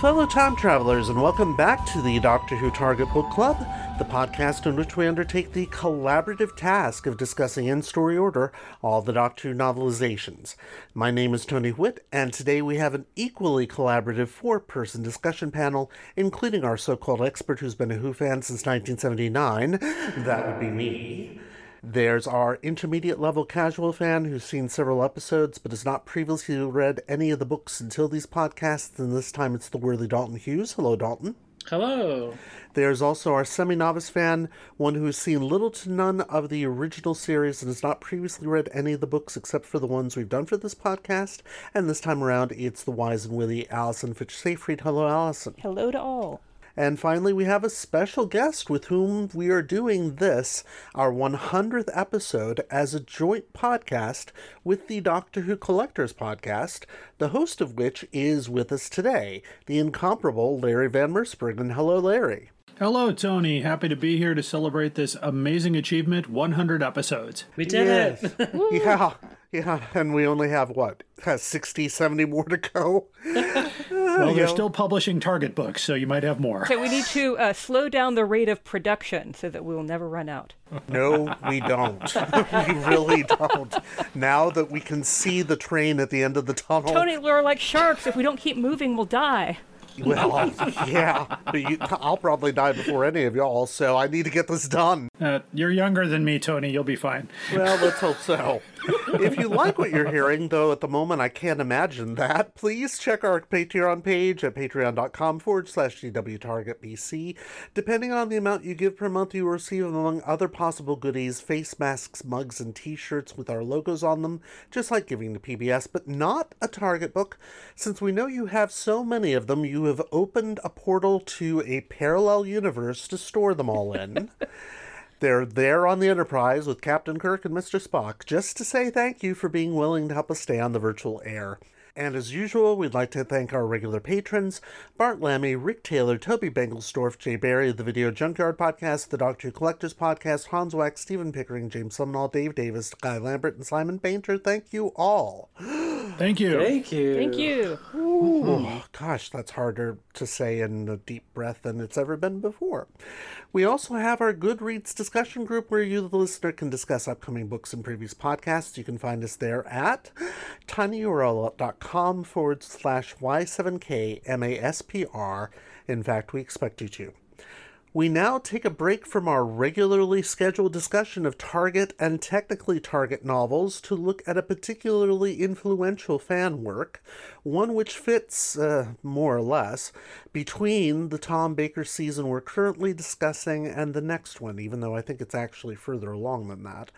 Fellow time travelers, and welcome back to the Doctor Who Target Book Club, the podcast in which we undertake the collaborative task of discussing in story order all the Doctor Who novelizations. My name is Tony Whitt, and today we have an equally collaborative four person discussion panel, including our so called expert who's been a Who fan since 1979. That would be me. There's our intermediate level casual fan who's seen several episodes but has not previously read any of the books until these podcasts, and this time it's the worthy Dalton Hughes. Hello, Dalton. Hello. There's also our semi novice fan, one who has seen little to none of the original series and has not previously read any of the books except for the ones we've done for this podcast. And this time around, it's the wise and witty Allison Fitch Seyfried. Hello, Allison. Hello to all. And finally, we have a special guest with whom we are doing this, our 100th episode, as a joint podcast with the Doctor Who Collectors podcast, the host of which is with us today, the incomparable Larry Van Mersbergen. Hello, Larry. Hello, Tony. Happy to be here to celebrate this amazing achievement 100 episodes. We did it. yeah, yeah, and we only have what, 60, 70 more to go? Well, they're still publishing Target books, so you might have more. So we need to uh, slow down the rate of production so that we will never run out. No, we don't. we really don't. Now that we can see the train at the end of the tunnel. Tony, we're like sharks. If we don't keep moving, we'll die. Well, yeah. But you, I'll probably die before any of y'all, so I need to get this done. Uh, you're younger than me, Tony. You'll be fine. Well, let's hope so. If you like what you're hearing, though at the moment I can't imagine that, please check our Patreon page at patreon.com forward slash DWTargetBC. Depending on the amount you give per month, you will receive, among other possible goodies, face masks, mugs, and t shirts with our logos on them, just like giving to PBS, but not a Target book. Since we know you have so many of them, you have opened a portal to a parallel universe to store them all in. They're there on the Enterprise with Captain Kirk and Mr. Spock just to say thank you for being willing to help us stay on the virtual air. And as usual, we'd like to thank our regular patrons Bart Lammy, Rick Taylor, Toby Bengelsdorf, Jay Barry, the Video Junkyard Podcast, the Doctor Collectors Podcast, Hans Wax, Stephen Pickering, James Sumnall, Dave Davis, Guy Lambert, and Simon Painter. Thank you all. Thank you. Thank you. Thank you. Oh, gosh, that's harder to say in a deep breath than it's ever been before. We also have our Goodreads discussion group where you, the listener, can discuss upcoming books and previous podcasts. You can find us there at tinyurl.com forward slash Y7KMASPR. In fact, we expect you to. We now take a break from our regularly scheduled discussion of Target and technically Target novels to look at a particularly influential fan work, one which fits, uh, more or less, between the Tom Baker season we're currently discussing and the next one, even though I think it's actually further along than that.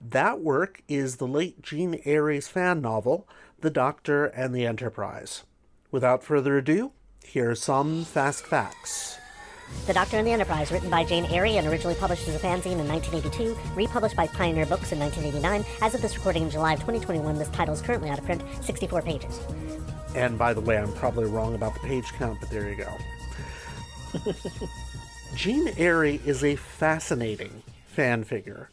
That work is the late Jean Airey's fan novel, The Doctor and the Enterprise. Without further ado, here are some fast facts. The Doctor and the Enterprise, written by Jane Airey and originally published as a fanzine in 1982, republished by Pioneer Books in 1989. As of this recording in July of 2021, this title is currently out of print, 64 pages. And by the way, I'm probably wrong about the page count, but there you go. Jean Airey is a fascinating fan figure.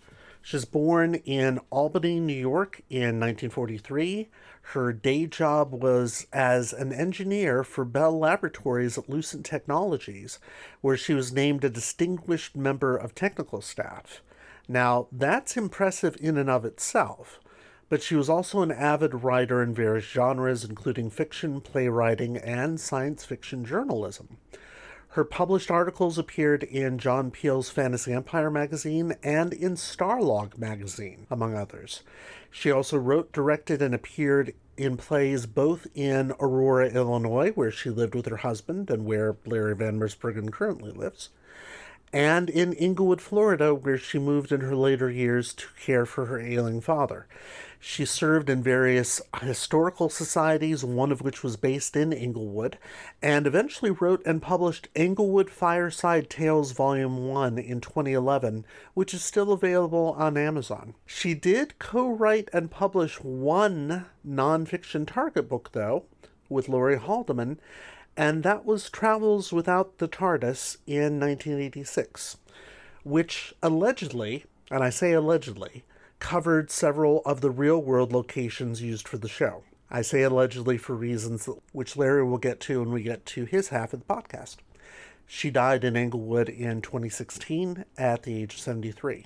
She's born in Albany, New York in 1943. Her day job was as an engineer for Bell Laboratories at Lucent Technologies, where she was named a distinguished member of technical staff. Now, that's impressive in and of itself, but she was also an avid writer in various genres, including fiction, playwriting, and science fiction journalism. Her published articles appeared in John Peel's Fantasy Empire magazine and in Starlog magazine, among others. She also wrote, directed, and appeared in plays both in Aurora, Illinois, where she lived with her husband and where Larry Van Mersbergen currently lives, and in Englewood, Florida, where she moved in her later years to care for her ailing father. She served in various historical societies, one of which was based in Englewood, and eventually wrote and published Englewood Fireside Tales Volume 1 in 2011, which is still available on Amazon. She did co write and publish one nonfiction Target book, though, with Laurie Haldeman, and that was Travels Without the TARDIS in 1986, which allegedly, and I say allegedly, covered several of the real world locations used for the show. I say allegedly for reasons which Larry will get to when we get to his half of the podcast. She died in Englewood in 2016 at the age of 73.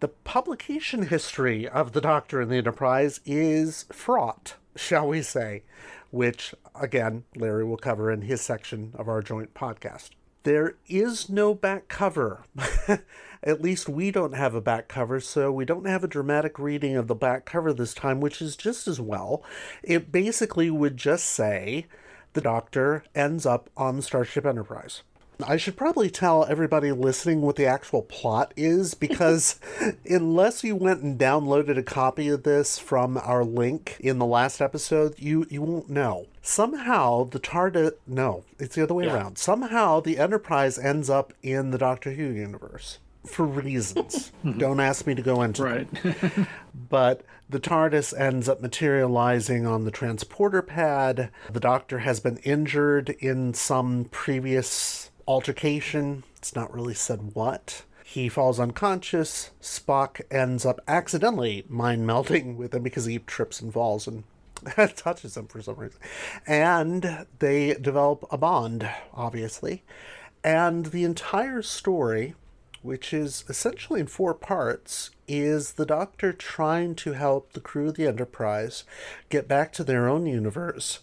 The publication history of the Doctor and the Enterprise is fraught, shall we say, which, again, Larry will cover in his section of our joint podcast. There is no back cover. At least we don't have a back cover, so we don't have a dramatic reading of the back cover this time, which is just as well. It basically would just say the Doctor ends up on the Starship Enterprise. I should probably tell everybody listening what the actual plot is because unless you went and downloaded a copy of this from our link in the last episode, you, you won't know. Somehow the TARDIS no, it's the other way Yeah. around. Somehow the Enterprise ends up in the Doctor Who universe for reasons. Don't ask me to go into Right. but the TARDIS ends up materializing on the transporter pad. The Doctor has been injured in some previous altercation. It's not really said what. He falls unconscious. Spock ends up accidentally mind melting with him because he trips and falls and touches him for some reason. And they develop a bond, obviously. And the entire story which is essentially in four parts, is the Doctor trying to help the crew of the Enterprise get back to their own universe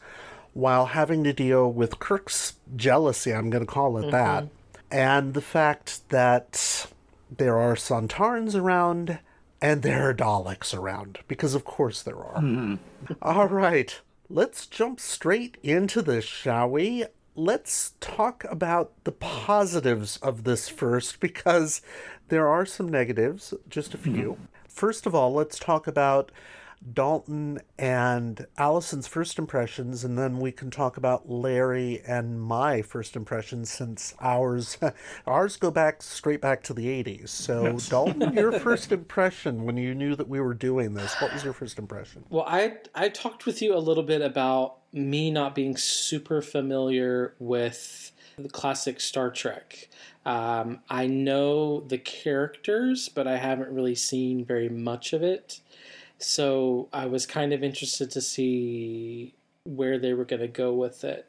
while having to deal with Kirk's jealousy, I'm going to call it that, mm-hmm. and the fact that there are Sontarans around and there are Daleks around, because of course there are. Mm-hmm. All right, let's jump straight into this, shall we? Let's talk about the positives of this first, because there are some negatives, just a few. Mm-hmm. First of all, let's talk about Dalton and Allison's first impressions, and then we can talk about Larry and my first impressions since ours ours go back straight back to the 80s. So, Dalton, your first impression when you knew that we were doing this, what was your first impression? Well, I I talked with you a little bit about me not being super familiar with the classic Star Trek. Um, I know the characters, but I haven't really seen very much of it. So I was kind of interested to see where they were going to go with it.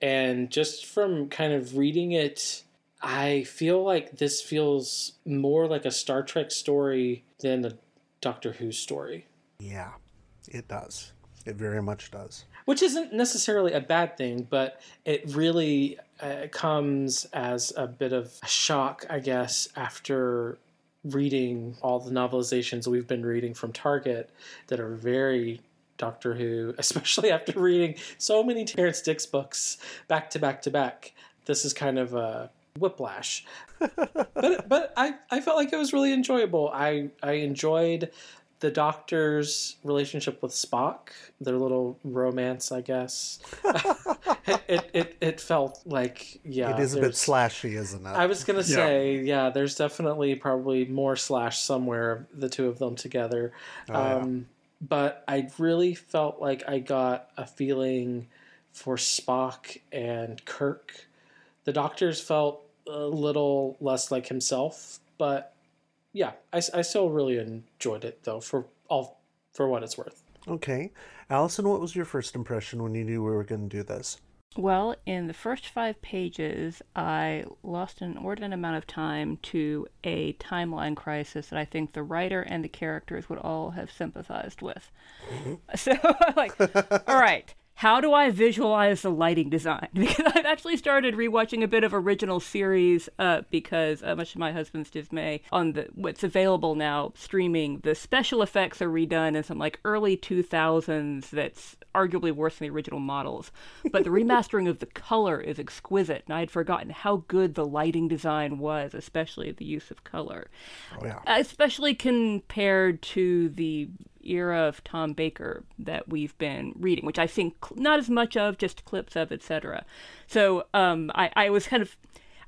And just from kind of reading it, I feel like this feels more like a Star Trek story than a Doctor Who story. Yeah, it does. It very much does. Which isn't necessarily a bad thing, but it really uh, comes as a bit of a shock, I guess, after reading all the novelizations we've been reading from Target that are very Doctor Who, especially after reading so many Terrance Dicks books back to back to back. This is kind of a whiplash. but but I, I felt like it was really enjoyable. I, I enjoyed the doctor's relationship with Spock, their little romance, I guess. it, it, it, it felt like, yeah. it is a bit there's- slashy, isn't it? I was going to say, yeah, there's definitely probably more slash somewhere, the two of them together. Oh, yeah. um, but I really felt like I got a feeling for Spock and Kirk. The doctors felt a little less like himself, but yeah, I, I still really enjoyed it though for all for what it's worth. Okay. Allison, what was your first impression when you knew we were going to do this? Well, in the first five pages, I lost an inordinate amount of time to a timeline crisis that I think the writer and the characters would all have sympathized with. Mm-hmm. So, like, all right, how do I visualize the lighting design? Because I've actually started rewatching a bit of original series uh, because, uh, much to my husband's dismay, on the what's available now streaming, the special effects are redone in some like early 2000s that's arguably worse than the original models. But the remastering of the color is exquisite, and I had forgotten how good the lighting design was, especially the use of color Oh, yeah. especially compared to the era of Tom Baker that we've been reading, which I think not as much of, just clips of, etc. So um, I, I was kind of,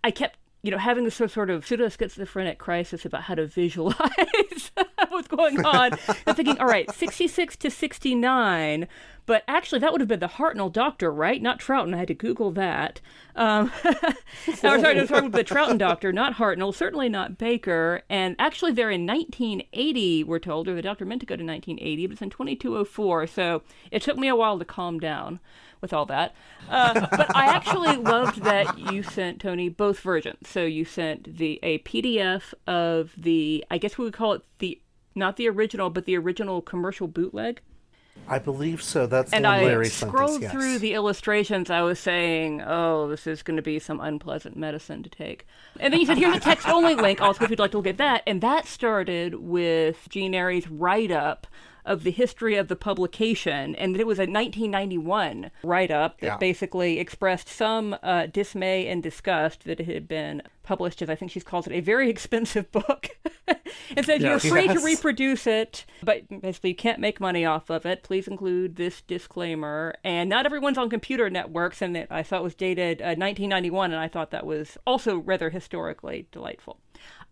I kept, you know, having this sort of pseudo schizophrenic crisis about how to visualize what's going on. I'm thinking, all right, 66 to 69, But actually, that would have been the Hartnell doctor, right? Not Troughton. I had to Google that. Um, I'm sorry, I'm sorry, the Troughton doctor, not Hartnell, certainly not Baker. And actually, they're in 1980, we're told, or the doctor meant to go to 1980, but it's in 2204. So it took me a while to calm down with all that. Uh, but I actually loved that you sent Tony both versions. So you sent the a PDF of the, I guess we would call it the not the original, but the original commercial bootleg. I believe so. That's and I Larry scrolled yes. through the illustrations. I was saying, "Oh, this is going to be some unpleasant medicine to take." And then you said, "Here's a text-only link. Also, if you'd like to look at that." And that started with Jean Airey's write-up of the history of the publication, and it was a 1991 write-up that Yeah. basically expressed some uh, dismay and disgust that it had been published as I think she calls it a very expensive book, and said you're Yes. free to reproduce it, but basically you can't make money off of it. Please include this disclaimer. And not everyone's on computer networks, and it, I saw it was dated uh, 1991, and I thought that was also rather historically delightful.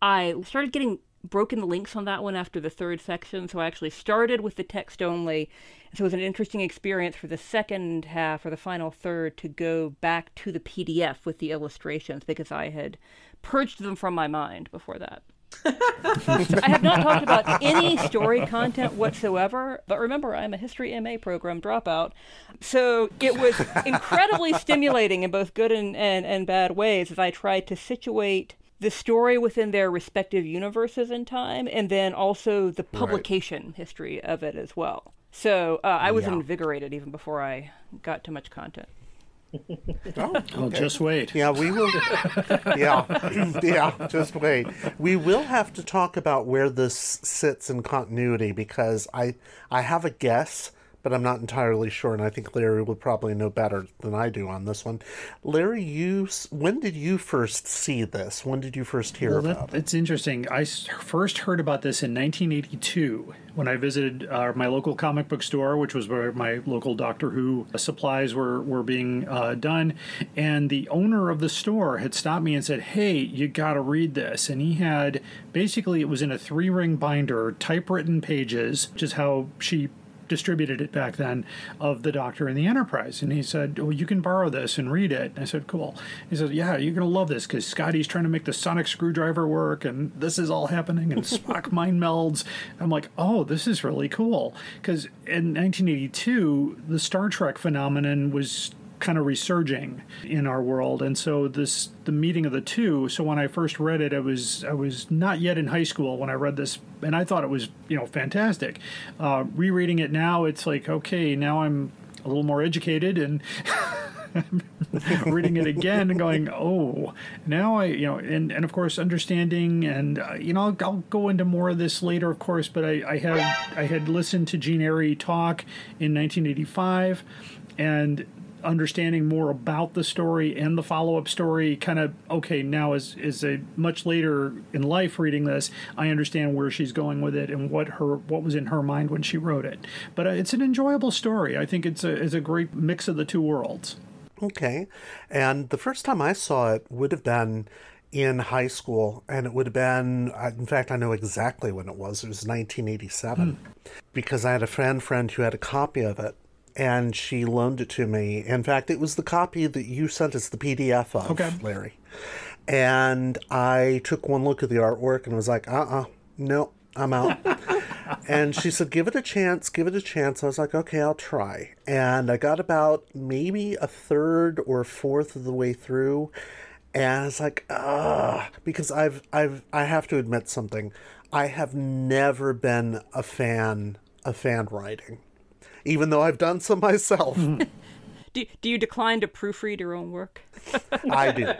I started getting broken the links on that one after the third section, so I actually started with the text only. So it was an interesting experience for the second half or the final third to go back to the PDF with the illustrations because I had purged them from my mind before that. I have not talked about any story content whatsoever, but remember, I'm a history MA program dropout. So it was incredibly stimulating in both good and, and, and bad ways as I tried to situate the story within their respective universes in time and then also the publication history of it as well. So uh, I was Yeah. invigorated even before I got too much content. Oh, Well, just wait. Yeah, we will. yeah, yeah. Just wait. We will have to talk about where this sits in continuity because I I have a guess, but I'm not entirely sure, and I think Larry will probably know better than I do on this one. Larry, you when did you first see this? When did you first hear Well, about that, it? it's interesting. I first heard about this in 1982 when I visited uh, my local comic book store, which was where my local Doctor Who supplies were were being uh, done. And the owner of the store had stopped me and said, "Hey, you got to read this." And he had basically it was in a three ring binder, typewritten pages, which is how she distributed it back then of the Doctor and the Enterprise. And he said, "Well, you can borrow this and read it." I said, "Cool." He said, "Yeah, you're gonna love this because Scotty's trying to make the sonic screwdriver work, and this is all happening, and Spock mind melds." I'm like, "Oh, this is really cool." Because in 1982, the Star Trek phenomenon was kind of resurging in our world. And so this the meeting of the two so when i first read it i was i was not yet in high school when i read this and i thought it was you know fantastic. Uh, rereading it now it's like okay now i'm a little more educated and reading it again and going oh now i you know and and of course understanding and uh, you know I'll, I'll go into more of this later of course but i i had i had listened to Jean Airey talk in 1985 and understanding more about the story and the follow-up story kind of okay now is is a much later in life reading this i understand where she's going with it and what her what was in her mind when she wrote it. But uh, it's an enjoyable story. I think it's a it's a great mix of the two worlds. Okay, and the first time I saw it would have been in high school, and it would have been. In fact, I know exactly when it was. It was 1987, because I had a friend friend who had a copy of it, and she loaned it to me. In fact, it was the copy that you sent us the PDF of, Okay. Larry. And I took one look at the artwork and was like, uh uh no, I'm out. and she said, give it a chance, give it a chance. I was like, okay, I'll try. And I got about maybe a third or fourth of the way through. And it's like, ah, because I've, I've, I have to admit something. I have never been a fan of fan writing, even though I've done some myself. Do, do you decline to proofread your own work? I do,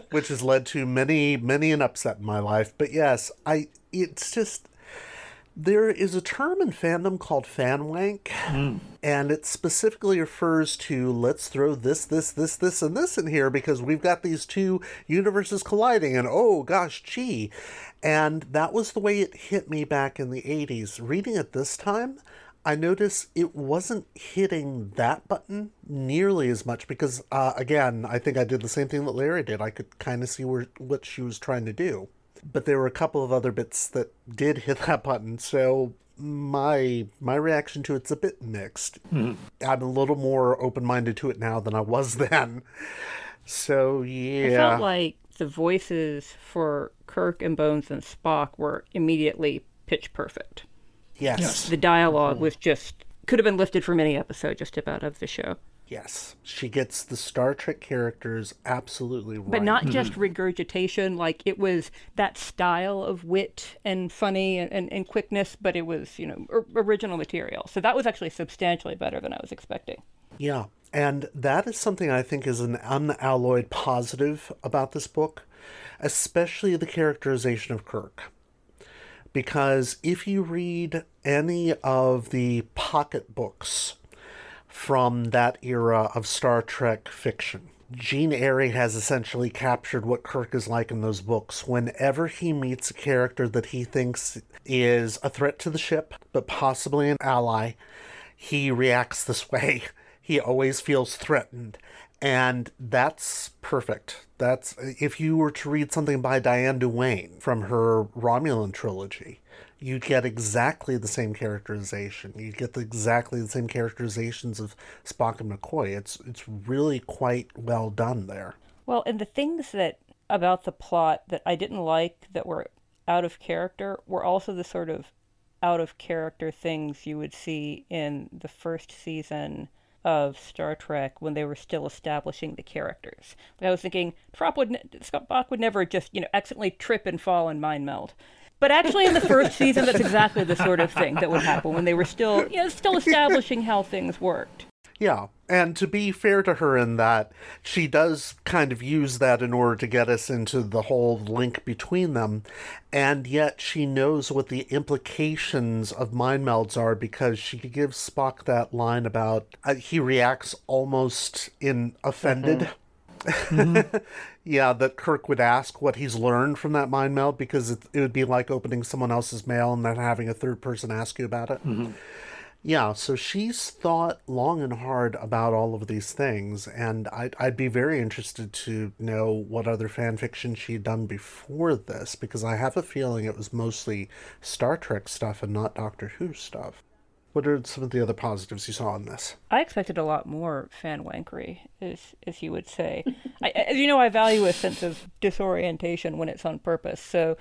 which has led to many, many an upset in my life. But yes, I. It's just there is a term in fandom called fan wank, hmm. and it specifically refers to let's throw this, this, this, this, and this in here because we've got these two universes colliding, and oh gosh, gee. And that was the way it hit me back in the 80s. Reading it this time, I noticed it wasn't hitting that button nearly as much because, uh, again, I think I did the same thing that Larry did. I could kind of see where what she was trying to do, but there were a couple of other bits that did hit that button. So my my reaction to it's a bit mixed. I'm a little more open minded to it now than I was then. So yeah, I felt like the voices for Kirk and Bones and Spock were immediately pitch perfect. Yes, Yes. The dialogue was just could have been lifted from any episode just about of the show. yes, she gets the Star Trek characters absolutely right. But not mm-hmm. just regurgitation, like it was that style of wit and funny and, and, and quickness, but it was, you know, or, original material. So that was actually substantially better than I was expecting. Yeah, and that is something I think is an unalloyed positive about this book, especially the characterization of Kirk. Because if you read any of the pocket books from that era of Star Trek fiction, Jean Airey has essentially captured what Kirk is like in those books. Whenever he meets a character that he thinks is a threat to the ship, but possibly an ally, he reacts this way. He always feels threatened. And that's perfect. That's if you were to read something by Diane Duane from her Romulan trilogy, you'd get exactly the same characterization. You'd get the, exactly the same characterizations of Spock and McCoy. It's it's really quite well done there. Well, and the things that about the plot that I didn't like that were out of character were also the sort of out of character things you would see in the first season of Star Trek when they were still establishing the characters. I was thinking, Trop would ne- Spock would never just you know accidentally trip and fall and mind meld. But actually, in the first season, that's exactly the sort of thing that would happen when they were still, you know, still establishing how things worked. Yeah, and to be fair to her in that, she does kind of use that in order to get us into the whole link between them, and yet she knows what the implications of mind melds are because she gives Spock that line about uh, he reacts almost in offended. Mm-hmm. yeah, that Kirk would ask what he's learned from that mind meld because it, it would be like opening someone else's mail and then having a third person ask you about it. Mm-hmm. Yeah, so she's thought long and hard about all of these things, and I'd, I'd be very interested to know what other fan fiction she'd done before this, because I have a feeling it was mostly Star Trek stuff and not Doctor Who stuff. What are some of the other positives you saw in this? I expected a lot more fan wankery, as as you would say. I, as you know, I value a sense of disorientation when it's on purpose. So,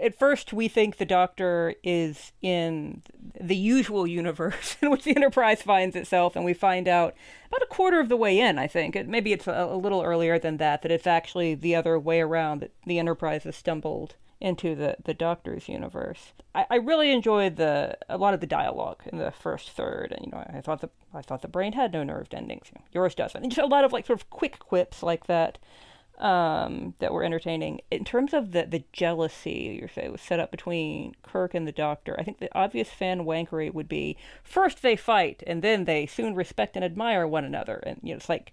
at first, we think the Doctor is in the usual universe in which the Enterprise finds itself, and we find out about a quarter of the way in. I think it, maybe it's a, a little earlier than that. That it's actually the other way around. That the Enterprise has stumbled into the, the Doctor's universe. I, I really enjoyed the a lot of the dialogue in the first third, and you know I thought the I thought the brain had no nerved endings. Yours doesn't. And just a lot of like sort of quick quips like that um, that were entertaining. In terms of the the jealousy you say was set up between Kirk and the Doctor, I think the obvious fan wankery would be first they fight and then they soon respect and admire one another, and you know it's like.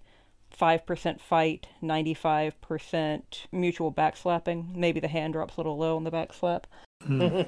5% fight, 95% mutual backslapping. Maybe the hand drops a little low on the backslap. Hmm.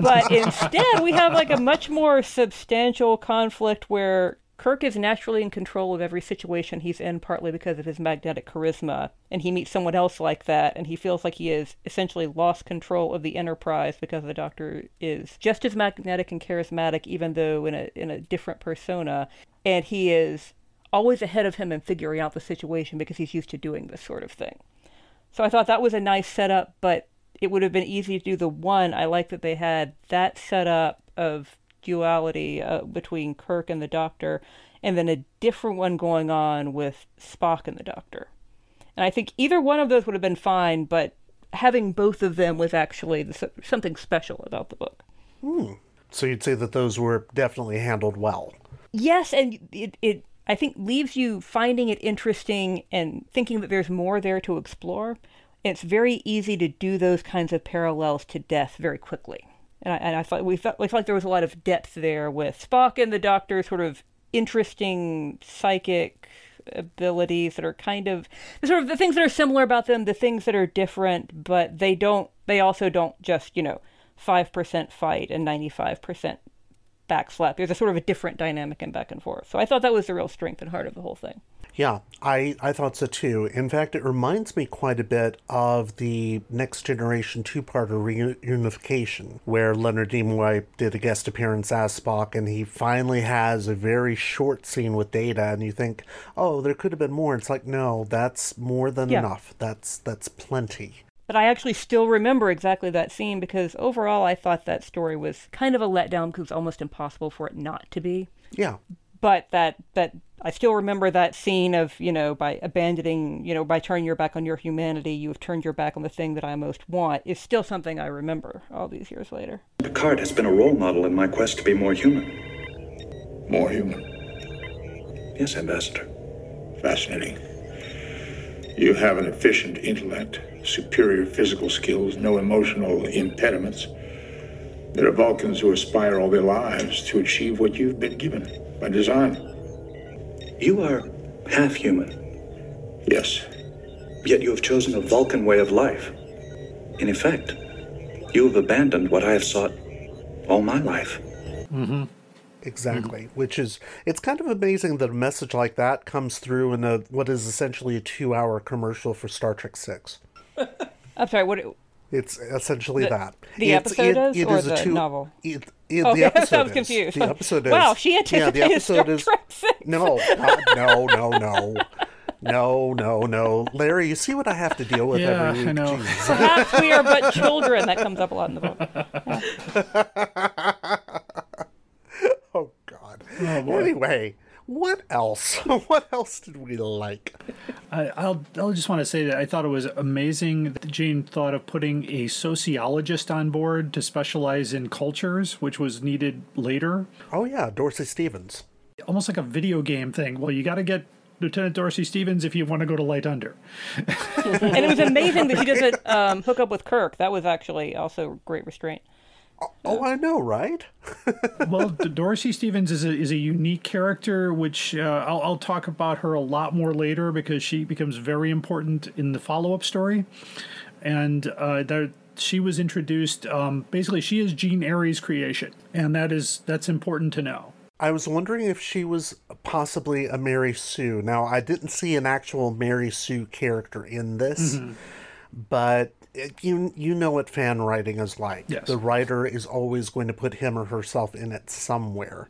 but instead, we have like a much more substantial conflict where Kirk is naturally in control of every situation he's in, partly because of his magnetic charisma. And he meets someone else like that, and he feels like he has essentially lost control of the Enterprise because the Doctor is just as magnetic and charismatic, even though in a in a different persona. And he is always ahead of him in figuring out the situation because he's used to doing this sort of thing. So I thought that was a nice setup, but it would have been easy to do the one. I like that they had that setup of duality uh, between Kirk and the Doctor, and then a different one going on with Spock and the Doctor. And I think either one of those would have been fine, but having both of them was actually the, something special about the book. So you'd say that those were definitely handled well. Yes, and it, it I think leaves you finding it interesting and thinking that there's more there to explore. It's very easy to do those kinds of parallels to death very quickly. And I, and I thought we felt we felt like there was a lot of depth there with Spock and the Doctor, sort of interesting psychic abilities that are kind of the sort of the things that are similar about them, the things that are different, but they don't. They also don't just you know five percent fight and ninety five percent backslap. There's a sort of a different dynamic and back and forth. So I thought that was the real strength and heart of the whole thing. Yeah, I, I thought so too. In fact, it reminds me quite a bit of the Next Generation two parter reunification, where Leonard Nimoy did a guest appearance as Spock, and he finally has a very short scene with Data, and you think, oh, there could have been more. It's like, no, that's more than Yeah. enough. That's that's plenty. But I actually still remember exactly that scene because overall I thought that story was kind of a letdown because it was almost impossible for it not to be. Yeah, But that that I still remember that scene of you know by abandoning you know by turning your back on your humanity you have turned your back on the thing that I most want is still something I remember all these years later. Picard has been a role model in my quest to be more human. More human. Yes, Ambassador. Fascinating. You have an efficient intellect, superior physical skills, no emotional impediments. There are Vulcans who aspire all their lives to achieve what you've been given by design. You are half human, Yes, yet you have chosen a Vulcan way of life. In effect, you have abandoned what I have sought all my life. Mm-hmm. exactly. Mm-hmm. Which is, it's kind of amazing that a message like that comes through in a what is essentially a two-hour commercial for Star Trek Six. I'm sorry, what? It's essentially that. the It's- episode is, or a the novel? It, it, Okay, the episode I was is. confused. The episode is. Wow, she yeah, the episode Star is. Trek Six. No, God, no, no, no, no, no, no. Larry, you see what I have to deal with Yeah, every week. I know. Jeez. Perhaps we are but children. That comes up a lot in the book. Oh God. Oh, boy. anyway, what else? what else did we like? I, I'll, I'll just want to say that I thought it was amazing that Jane thought of putting a sociologist on board to specialize in cultures, which was needed later. Oh yeah, Dorsey Stevens. Almost like a video game thing. Well, you got to get Lieutenant Dorsey Stevens if you want to go to Light Under. and it was amazing that she doesn't um, hook up with Kirk. That was actually also great restraint. Oh, I know, right? well, D- Dorsey Stevens is a, is a unique character, which uh, I'll, I'll talk about her a lot more later because she becomes very important in the follow up story. And uh, there, she was introduced. Um, basically, she is Jean Airey's creation, and that is that's important to know. I was wondering if she was possibly a Mary Sue. Now, I didn't see an actual Mary Sue character in this, Mm-hmm. But it, you you know what fan writing is like. Yes. The writer is always going to put him or herself in it somewhere.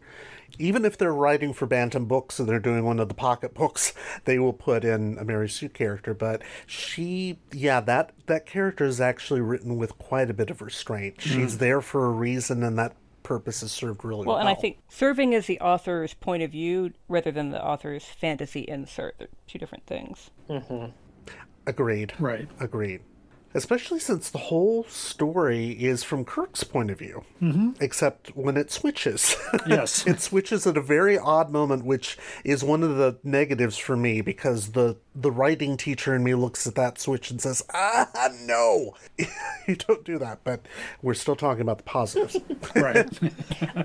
Even if they're writing for Bantam Books and they're doing one of the pocket books, they will put in a Mary Sue character. But she, yeah, that that character is actually written with quite a bit of restraint. Hmm. She's there for a reason, and that purpose is served really well. Well, and I think serving as the author's point of view rather than the author's fantasy insert, they're two different things. Mm-hmm. Agreed. Right. Agreed. Especially since the whole story is from Kirk's point of view, mm-hmm. except when it switches. Yes. it switches at a very odd moment, which is one of the negatives for me because the the writing teacher in me looks at that switch and says, "Ah, no, you don't do that." But we're still talking about the positives. right.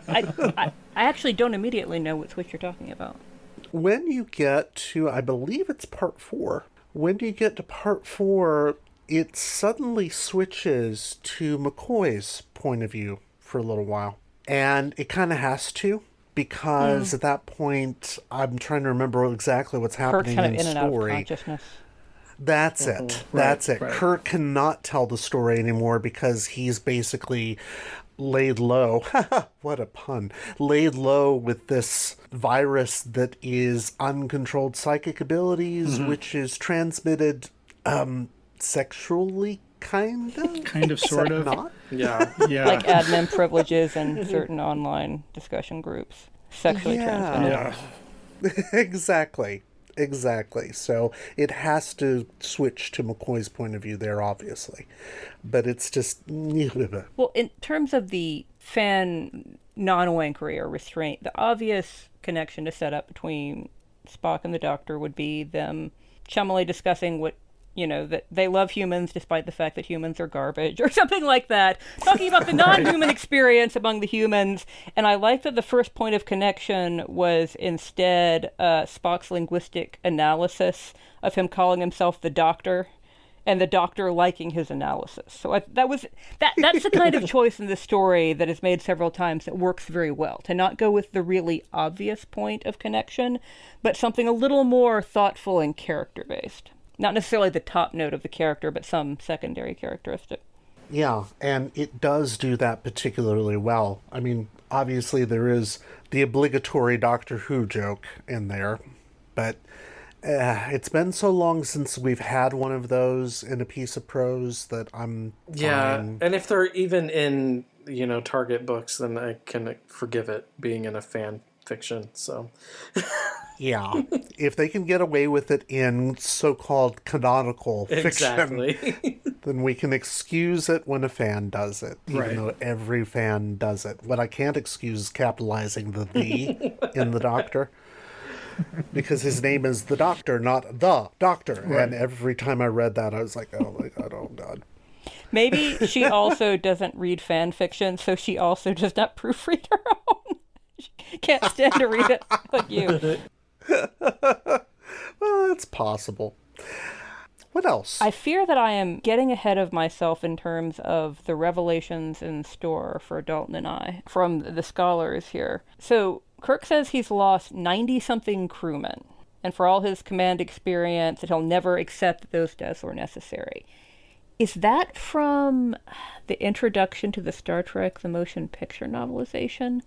I, I, I actually don't immediately know what switch you're talking about. when you get to, I believe it's part four. When do you get to part four, it suddenly switches to McCoy's point of view for a little while. And it kind of has to, because hmm. at that point, I'm trying to remember exactly what's happening in in the and out of story. consciousness. That's mm-hmm. it. That's it. right. Kirk cannot tell the story anymore because he's basically laid low. what a pun. Laid low with this virus that is uncontrolled psychic abilities, which is transmitted um, sexually, kind of? Kind of, sort of. Not? Yeah. Yeah. Like admin privileges in certain online discussion groups. Sexually transmitted. yeah. exactly. Exactly. So it has to switch to McCoy's point of view there, obviously. But it's just. Well, in terms of the fan non-wankery or restraint, the obvious connection to set up between Spock and the Doctor would be them chummily discussing what you know that they love humans despite the fact that humans are garbage or something like that talking about the non-human experience among the humans and i like that the first point of connection was instead uh, spock's linguistic analysis of him calling himself the doctor and the doctor liking his analysis. So I, that was that that's the kind of choice in the story that is made several times that works very well. To not go with the really obvious point of connection, but something a little more thoughtful and character based. Not necessarily the top note of the character, but some secondary characteristic. Yeah, and it does do that particularly well. I mean, obviously there is the obligatory Doctor Who joke in there, but uh, it's been so long since we've had one of those in a piece of prose that I'm Yeah, fine. and if they're even in you know Target books, then I can forgive it being in a fan fiction. So Yeah, if they can get away with it in so-called canonical fiction, exactly. then we can excuse it when a fan does it, even Right. though every fan does it. What I can't excuse is capitalizing the "the" in the Doctor, because his name is the Doctor, not the Doctor. And every time I read that, I was like, "Oh my god, oh god." Maybe she also doesn't read fan fiction, so she also does not proofread her own. She can't stand to read it like you. Well, that's possible. What else? I fear that I am getting ahead of myself in terms of the revelations in store for Dalton and I from the scholars here. So, Kirk says he's lost 90 something crewmen, and for all his command experience, that he'll never accept that those deaths were necessary. Is that from the introduction to the Star Trek the Motion Picture novelization?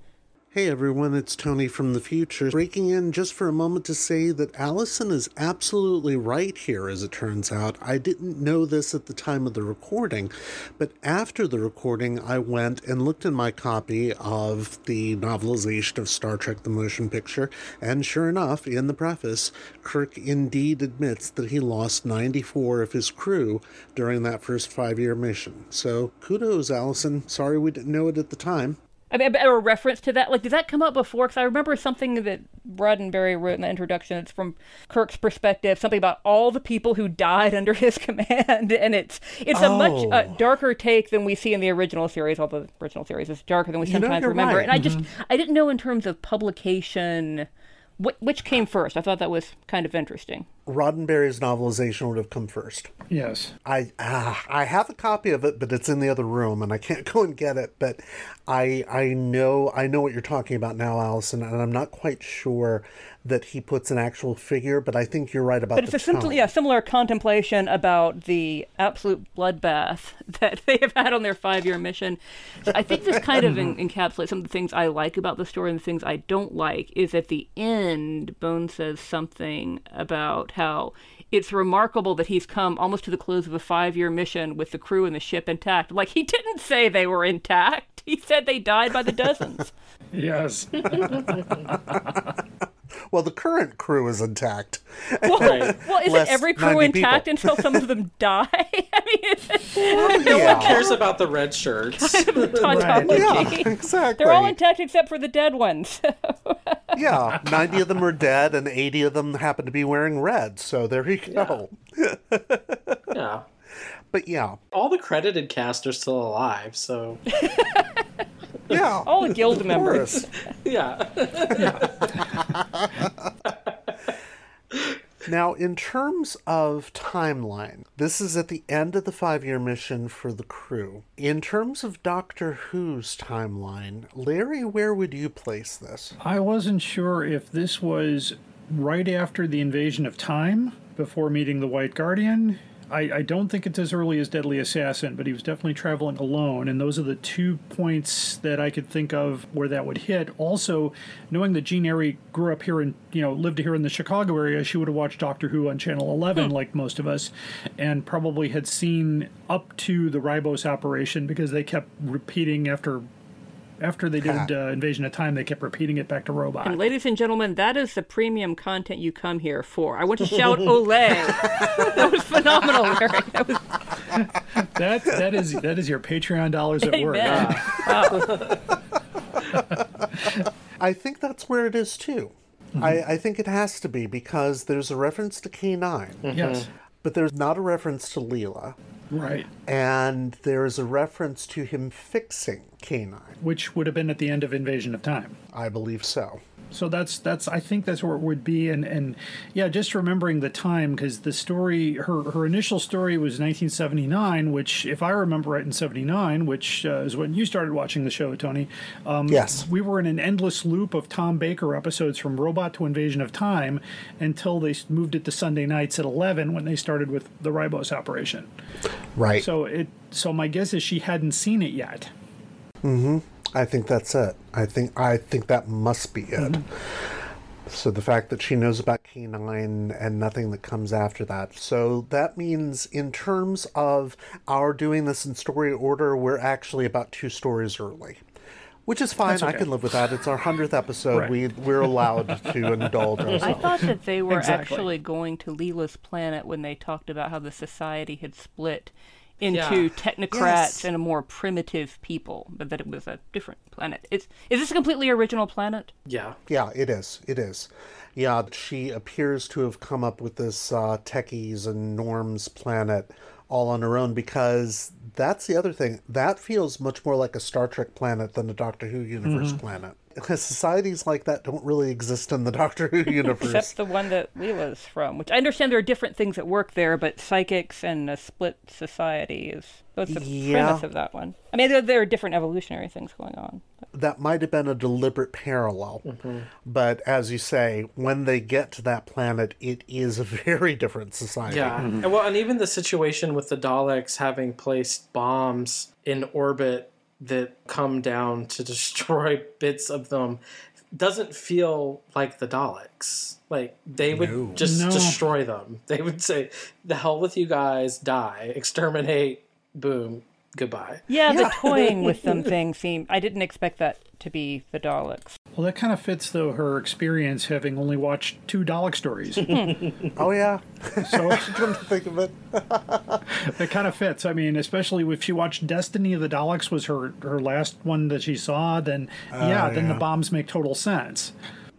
Hey everyone, it's Tony from the future, breaking in just for a moment to say that Allison is absolutely right here, as it turns out. I didn't know this at the time of the recording, but after the recording, I went and looked in my copy of the novelization of Star Trek the Motion Picture, and sure enough, in the preface, Kirk indeed admits that he lost 94 of his crew during that first five year mission. So kudos, Allison. Sorry we didn't know it at the time. I mean, a a reference to that, like, did that come up before? Because I remember something that Roddenberry wrote in the introduction. It's from Kirk's perspective, something about all the people who died under his command, and it's it's a much uh, Oh. darker take than we see in the original series. Although the original series is darker than we sometimes you're remember. right. And I just I didn't know in terms of publication, wh- which came first. I thought that was kind of interesting. Roddenberry's novelization would have come first. Yes. I ah, I have a copy of it, but it's in the other room, and I can't go and get it. But I I know I know what you're talking about now, Allison, and I'm not quite sure that he puts an actual figure, but I think you're right about But it's a tone. yeah, similar contemplation about the absolute bloodbath that they have had on their five-year mission. So I think this kind of en- encapsulates some of the things I like about the story and the things I don't like. Is at the end, Bone says something about how it's remarkable that he's come almost to the close of a five-year mission with the crew and the ship intact. Like he didn't say they were intact. He said they died by the dozens. Yes. Well, the current crew is intact. right. Well, isn't Less every crew intact people. until some of them die? I mean, it's No Yeah. one cares about the red shirts. tautology. Yeah, exactly. They're all intact except for the dead ones. yeah, 90 of them are dead, and 80 of them happen to be wearing red. So there you go. yeah. But yeah, All the credited cast are still alive, so yeah. all the guild members. course. yeah. Now, in terms of timeline, this is at the end of the five year mission for the crew. In terms of Doctor Who's timeline, Larry, where would you place this? I wasn't sure if this was right after the invasion of time, before meeting the White Guardian. I, I don't think it's as early as Deadly Assassin, but he was definitely traveling alone, and those are the two points that I could think of where that would hit. Also, knowing that Jean Airey grew up here and you know lived here in the Chicago area, she would have watched Doctor Who on Channel 11, hmm. like most of us, and probably had seen up to the Ribos operation because they kept repeating after after they did uh, Invasion of Time, they kept repeating it back to Robot. And ladies and gentlemen, that is the premium content you come here for. I want to shout Olay. that was phenomenal, Larry. That was that that is that is your Patreon dollars at work. amen. I think that's where it is too. I, I think it has to be because there's a reference to K9, Yes, but there's not a reference to Leela. Right. And there is a reference to him fixing K9. Which would have been at the end of Invasion of Time. I believe so. So that's that's I think that's where it would be, and and yeah, just remembering the time because the story her her initial story was 1979, which if I remember right in '79, which uh, is when you started watching the show, Tony. Um, Yes. we were in an endless loop of Tom Baker episodes from Robot to Invasion of Time until they moved it to Sunday nights at 11 when they started with the Ribos operation. Right. So it so my guess is she hadn't seen it yet. I think that's it. I think I think that must be it. Mm-hmm. So the fact that she knows about K9 and nothing that comes after that. So that means in terms of our doing this in story order, we're actually about two stories early. Which is fine. That's I can live with that. It's our hundredth episode. Right. We we're allowed to indulge ourselves. I thought that they were Exactly. actually going to Leela's planet when they talked about how the society had split into Yeah. technocrats Yes. and a more primitive people, but that it was a different planet. Is is this a completely original planet? Yeah. Yeah, it is. It is. Yeah, she appears to have come up with this uh, techies and norms planet all on her own because that's the other thing. That feels much more like a Star Trek planet than a Doctor Who universe planet. Societies like that don't really exist in the Doctor Who universe. Except the one that Leela's from, which I understand there are different things at work there, but psychics and a split society is that's the Yeah. premise of that one. I mean, there, there are different evolutionary things going on. that might have been a deliberate parallel. Mm-hmm. But as you say, when they get to that planet, it is a very different society. Yeah. Mm-hmm. And well, and even the situation with the Daleks having placed bombs in orbit that come down to destroy bits of them doesn't feel like the Daleks. Like they would just No. destroy them. They would say, "The hell with you guys, die, exterminate, boom, goodbye." Yeah, the toying with them thing seemed. I didn't expect that to be the Daleks. Well, that kind of fits though her experience having only watched two Dalek stories. Oh, yeah. so Come to think of it. it kind of fits. I mean, especially if she watched Destiny of the Daleks was her her last one that she saw, then oh, yeah, then the bombs make total sense.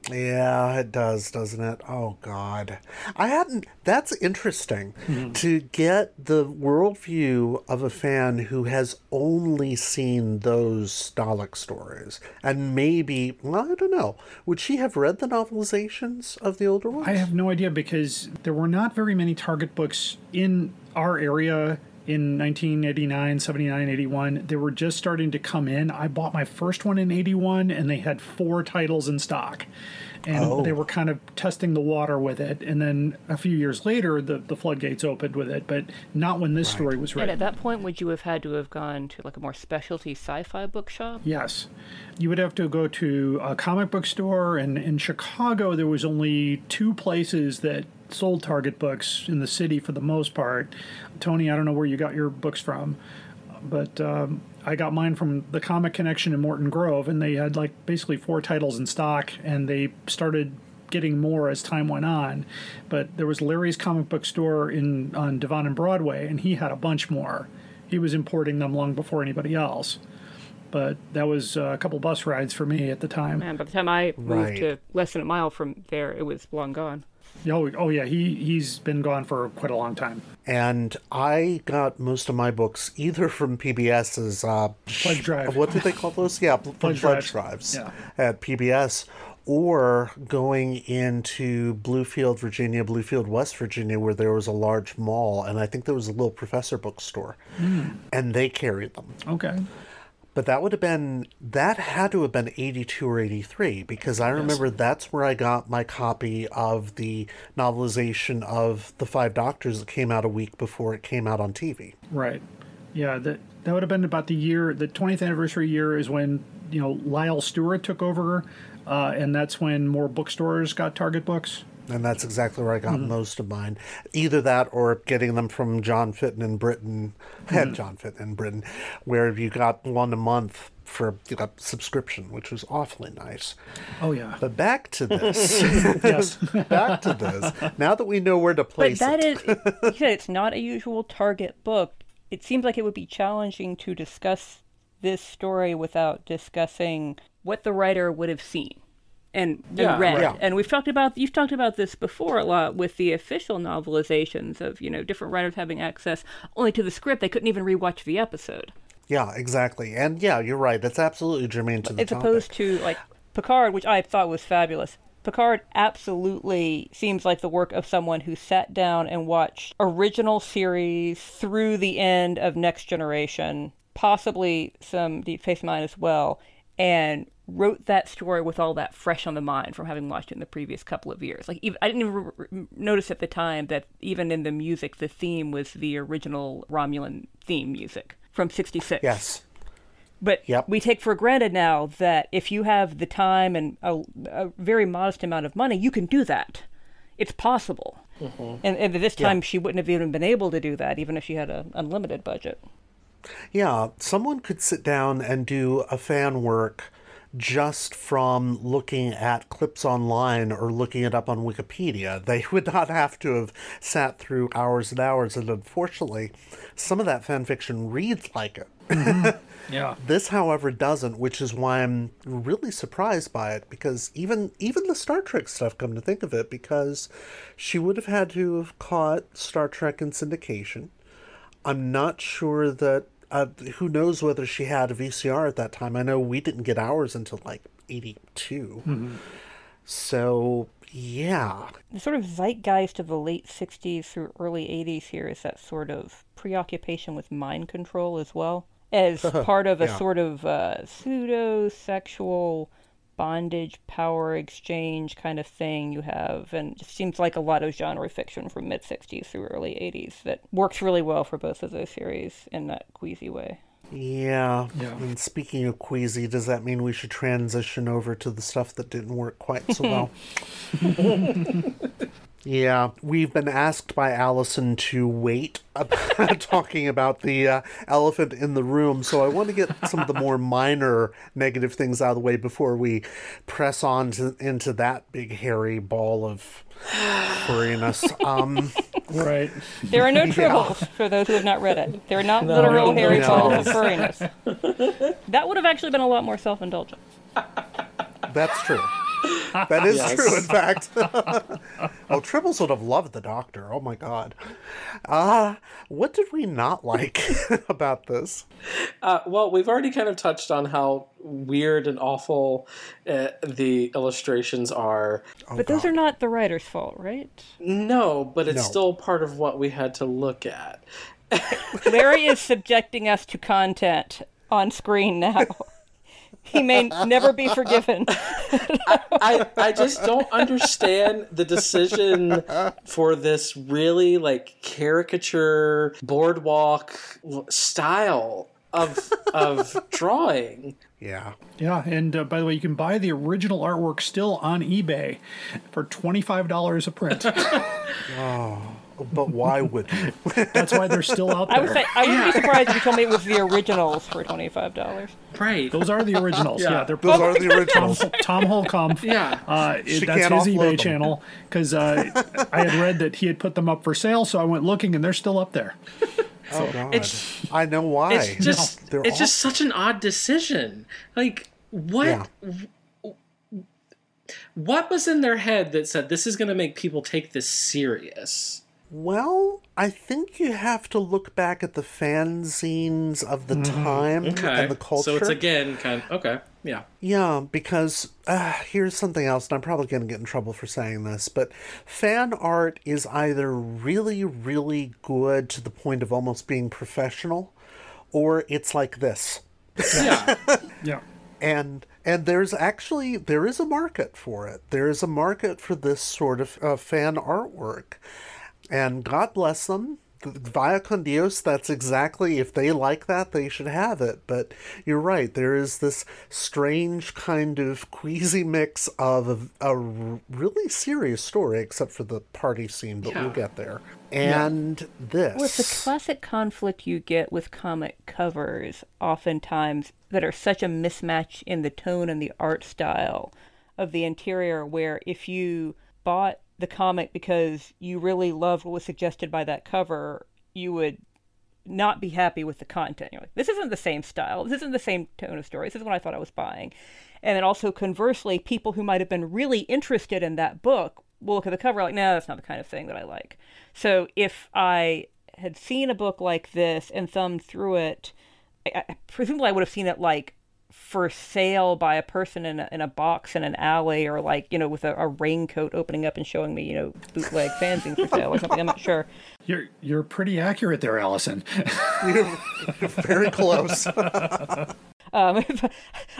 Yeah, it does, doesn't it? Oh God, I hadn't. That's interesting hmm. to get the worldview of a fan who has only seen those Dalek stories, and maybe, well, I don't know. Would she have read the novelizations of the older ones? I have no idea because there were not very many Target books in our area in 1989, 79, 81. They were just starting to come in. I bought my first one in 81 and they had four titles in stock. And Oh. they were kind of testing the water with it. And then a few years later, the, the floodgates opened with it, but not when this story was written. And written. at that point, would you have had to have gone to like a more specialty sci-fi bookshop? Yes. You would have to go to a comic book store, and in Chicago, there was only two places that sold Target books in the city for the most part. Tony, I don't know where you got your books from, but um, I got mine from the Comic Connection in Morton Grove, and they had like basically four titles in stock, and they started getting more as time went on. But there was Larry's comic book store in on Devon and Broadway, and he had a bunch more. He was importing them long before anybody else but that was uh, a couple bus rides for me at the time. Man, by the time I moved Right. to less than a mile from there, it was long gone. Oh, oh yeah, he he's been gone for quite a long time. and I got most of my books either from PBS's uh, Pledge drive. What do they call those? Yeah, pl- Pledge pledge, drives. drives Yeah. at PBS, or going into Bluefield, Virginia, Bluefield, West Virginia, where there was a large mall, and I think there was a little Professor bookstore, Hmm. and they carried them. Okay. But that would have been that had to have been 82 or 83 because I remember that's where I got my copy of the novelization of The Five Doctors that came out a week before it came out on TV. Right. Yeah, that that would have been about the year. The 20th anniversary year is when you know Lyle Stewart took over, uh, and that's when more bookstores got Target books. And that's exactly where I got Mm-hmm. most of mine. Either that or getting them from John Fitton in Britain, Mm-hmm. had John Fitton in Britain, where you got one a month for you got subscription, which was awfully nice. Oh yeah. But back to this. yes. back to this. Now that we know where to But place that it. is, you said it's not a usual Target book. It seems like it would be challenging to discuss this story without discussing what the writer would have seen and, and read. right. And we've talked about you've talked about this before a lot with the official novelizations of you know different writers having access only to the script. They couldn't even rewatch the episode, Yeah, exactly. And yeah, you're right. That's absolutely germane to the as topic. opposed to like Picard, which I thought was fabulous. Picard absolutely seems like the work of someone who sat down and watched original series through the end of Next Generation, possibly some Deep Space Nine as well, and wrote that story with all that fresh on the mind from having watched it in the previous couple of years. Like even, I didn't even r- r- notice at the time that even in the music, the theme was the original Romulan theme music from '66. Yes. But Yep. we take for granted now that if you have the time and a, a very modest amount of money, you can do that. It's possible. Mm-hmm. And, and this time, she wouldn't have even been able to do that, even if she had an unlimited budget. Yeah, someone could sit down and do a fan work just from looking at clips online or looking it up on Wikipedia. They would not have to have sat through hours and hours, and unfortunately, some of that fan fiction reads like it. Mm-hmm. Yeah. This, however, doesn't, which is why I'm really surprised by it because even even the Star Trek stuff, come to think of it, because she would have had to have caught Star Trek in syndication. I'm not sure that uh, who knows whether she had a VCR at that time. I know we didn't get ours until like '82. So yeah, The sort of zeitgeist of the late 60s through early 80s here is that sort of preoccupation with mind control as well, as part of a Yeah. sort of uh, pseudo sexual bondage power exchange kind of thing you have. And it seems like a lot of genre fiction from mid 60s through early 80s that works really well for both of those series in that queasy way. yeah. Yeah. And speaking of queasy, does that mean we should transition over to the stuff that didn't work quite so well? Yeah, we've been asked by Allison to wait about talking about the uh, elephant in the room, so I want to get some of the more minor negative things out of the way before we press on to, into that big hairy ball of furriness. Um, Right. There are no tribbles for those who have not read it. They're not literal no, hairy no. balls of furriness. That would have actually been a lot more self indulgent. that's true. That is Yes. true, in fact. oh, Tribbles would have loved the Doctor. Oh my god. Uh, what did we not like about this? Uh, well, we've already kind of touched on how weird and awful uh, the illustrations are. But those are not the writer's fault, right? No, but it's No. still part of what we had to look at. Larry is subjecting us to content on screen now. He may never be forgiven. I, I just don't understand the decision for this really like caricature boardwalk style of of drawing. Yeah. Yeah, and uh, by the way, you can buy the original artwork still on eBay for twenty five dollars a print. But why would you? That's why they're still out I would there. say I would be surprised if you told me it was the originals for twenty five dollars. Right. Those are the originals. yeah. Yeah. they're Those are the originals. Tom Holcomb. Yeah. Uh, it- that's his eBay them. channel because uh, I had read that he had put them up for sale, so I went looking, and they're still up there. Oh God. It's- I know why. It's just They're it's just such an odd decision. Like what Yeah. what was in their head that said this is going to make people take this serious? Well, I think you have to look back at the fanzines of the time Okay. and the culture. So it's again kind of okay. Yeah. Yeah, because uh, here's something else, and I'm probably going to get in trouble for saying this, but fan art is either really, really good to the point of almost being professional, or it's like this. Yeah. Yeah. and and there's actually there is a market for it there is a market for this sort of uh, fan artwork and god bless them via con dios that's exactly if they like that they should have it. But you're right. There is this strange kind of queasy mix of a, a really serious story except for the party scene but we'll get there. And this. Well, it's the classic conflict you get with comic covers, oftentimes, that are such a mismatch in the tone and the art style of the interior, where if you bought the comic because you really loved what was suggested by that cover, you would not be happy with the content. You're like, this isn't the same style. This isn't the same tone of story. This is what I thought I was buying. And then also conversely, people who might have been really interested in that book will look at the cover like, no, that's not the kind of thing that I like. So if I had seen a book like this and thumbed through it, I, I, presumably I would have seen it like for sale by a person in a, in a box in an alley or like you know with a, a raincoat opening up and showing me you know bootleg fanzine for sale or something i'm not sure You're you're pretty accurate there, Allison. You're very close. Um,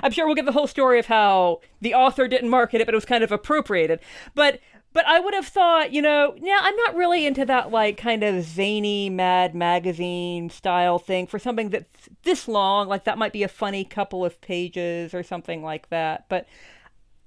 I'm sure we'll get the whole story of how the author didn't market it, but it was kind of appropriated. But but I would have thought, you know, yeah, I'm not really into that like kind of zany Mad magazine style thing for something that's this long. Like that might be a funny couple of pages or something like that. But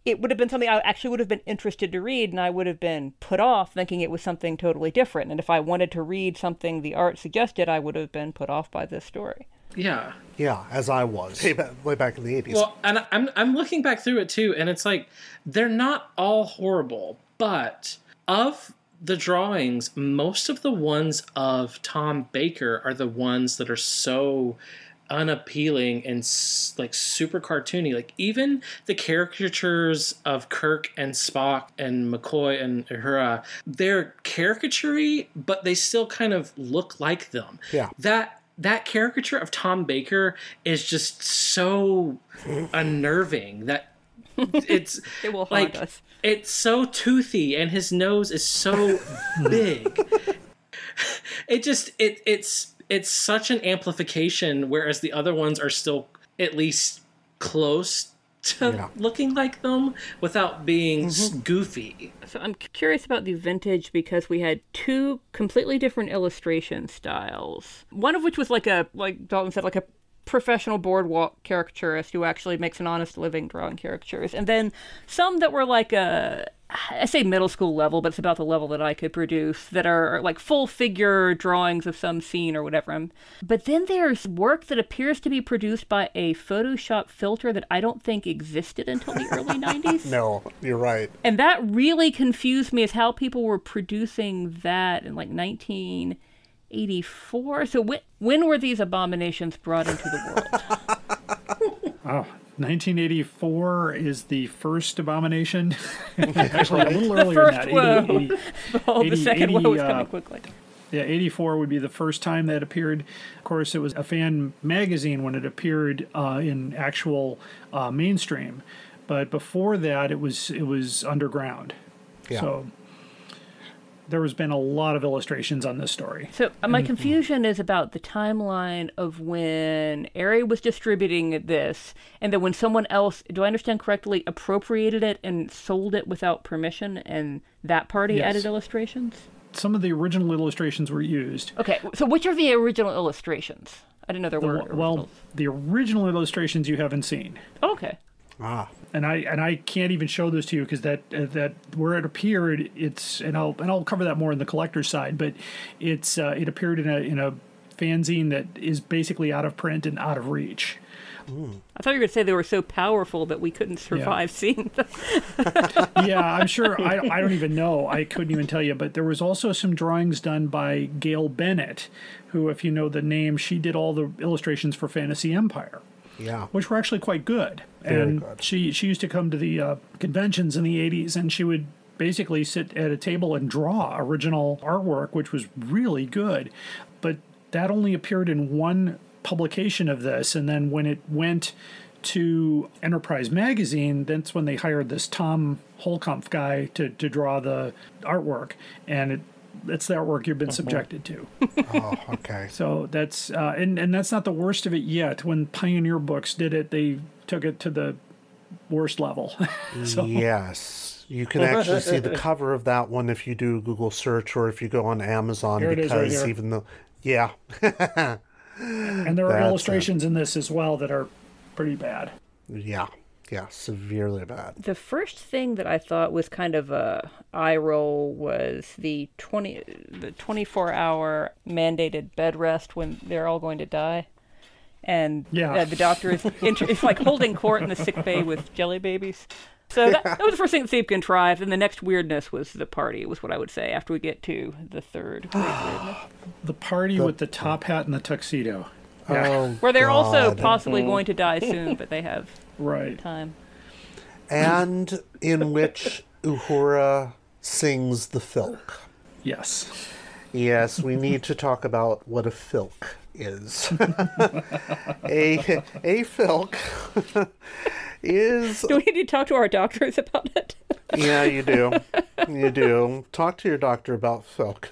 it would have been something I actually would have been interested to read, and I would have been put off thinking it was something totally different. And if I wanted to read something the art suggested, I would have been put off by this story. Yeah. yeah, as I was way back, way back in the 80s. Well, and I'm I'm looking back through it too, and it's like they're not all horrible, but of the drawings, most of the ones of Tom Baker are the ones that are so unappealing and like super cartoony. Like even the caricatures of Kirk and Spock and McCoy and Uhura, they're caricaturey, but they still kind of look like them. Yeah. That that caricature of Tom Baker is just so unnerving that it's It will haunt like us. it's so toothy and his nose is so big it just it it's it's such an amplification whereas the other ones are still at least close to Yeah. looking like them without being mm-hmm. s goofy So I'm curious about the vintage because we had two completely different illustration styles. One of which was like a like Dalton said like a professional boardwalk caricaturist who actually makes an honest living drawing caricatures. And then some that were like a I say middle school level, but it's about the level that I could produce that are like full figure drawings of some scene or whatever. But then there's work that appears to be produced by a Photoshop filter that I don't think existed until the early 90s. no, you're right. And that really confused me as how people were producing that in like 1984. So when, when were these abominations brought into the world? Oh, 1984 is the first abomination. Actually, a little earlier first than that. 80, 80, oh, the 80, second one was 80, coming uh, quickly. Yeah, 84 would be the first time that appeared. Of course, it was a fan magazine when it appeared uh, in actual uh, mainstream, but before that, it was it was underground. Yeah. So there has been a lot of illustrations on this story. So uh, my confusion is about the timeline of when Airey was distributing this, and then when someone else, do I understand correctly, appropriated it and sold it without permission, and that party Yes. added illustrations? Some of the original illustrations were used. Okay, so which are the original illustrations? I didn't know there were. Well, the original illustrations you haven't seen. Oh, okay. Ah, and I and I can't even show this to you because that uh, that where it appeared, it's and I'll and I'll cover that more in the collector's side, but it's uh, it appeared in a in a fanzine that is basically out of print and out of reach. I thought you were going to say they were so powerful that we couldn't survive seeing them. yeah, I'm sure. I, I don't even know. I couldn't even tell you. But there was also some drawings done by Gail Bennett, who, if you know the name, she did all the illustrations for Fantasy Empire. Yeah. which were actually quite good. Very and good. she she used to come to the uh, conventions in the '80s, and she would basically sit at a table and draw original artwork, which was really good. But that only appeared in one publication of this, and then when it went to Enterprise magazine, that's when they hired this Tom Holkampf guy to to draw the artwork, and it. It's the artwork you've been subjected to. Oh, okay. So that's uh, and and that's not the worst of it yet. When Pioneer Books did it, they took it to the worst level. so Yes. You can actually see the cover of that one if you do a Google search or if you go on Amazon Here it is right even though yeah. and there are That's it. illustrations in this as well that are pretty bad. yeah. Yeah, severely bad. The first thing that I thought was kind of a eye roll was the twenty the twenty four hour mandated bed rest when they're all going to die, and Yeah. uh, the doctor is inter- it's like holding court in the sick bay with jelly babies. So that, that was the first thing that Steve contrived, and the next weirdness was the party. Was what I would say after we get to the third great weirdness, The party with the top hat and the tuxedo. Yeah, Oh, where they're also possibly going to die soon, but they have right. time. and in which Uhura sings the filk. Yes. Yes, we need to talk about what a filk is. a a filk is Do we need to talk to our doctors about it? Yeah, you do. You do. Talk to your doctor about filk.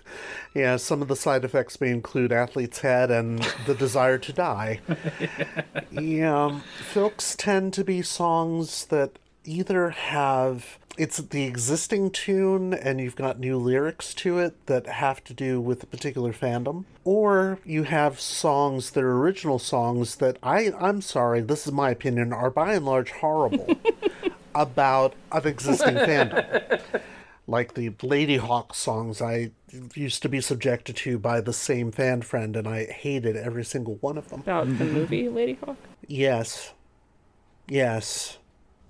Yeah, some of the side effects may include athlete's head and the desire to die. Yeah, filks tend to be songs that either have it's the existing tune and you've got new lyrics to it that have to do with a particular fandom or you have songs that are original songs that I I'm sorry this is my opinion are by and large horrible about an existing fandom like the Ladyhawke songs I used to be subjected to by the same fan friend and I hated every single one of them About the mm-hmm. movie Lady Hawk? Yes. Yes.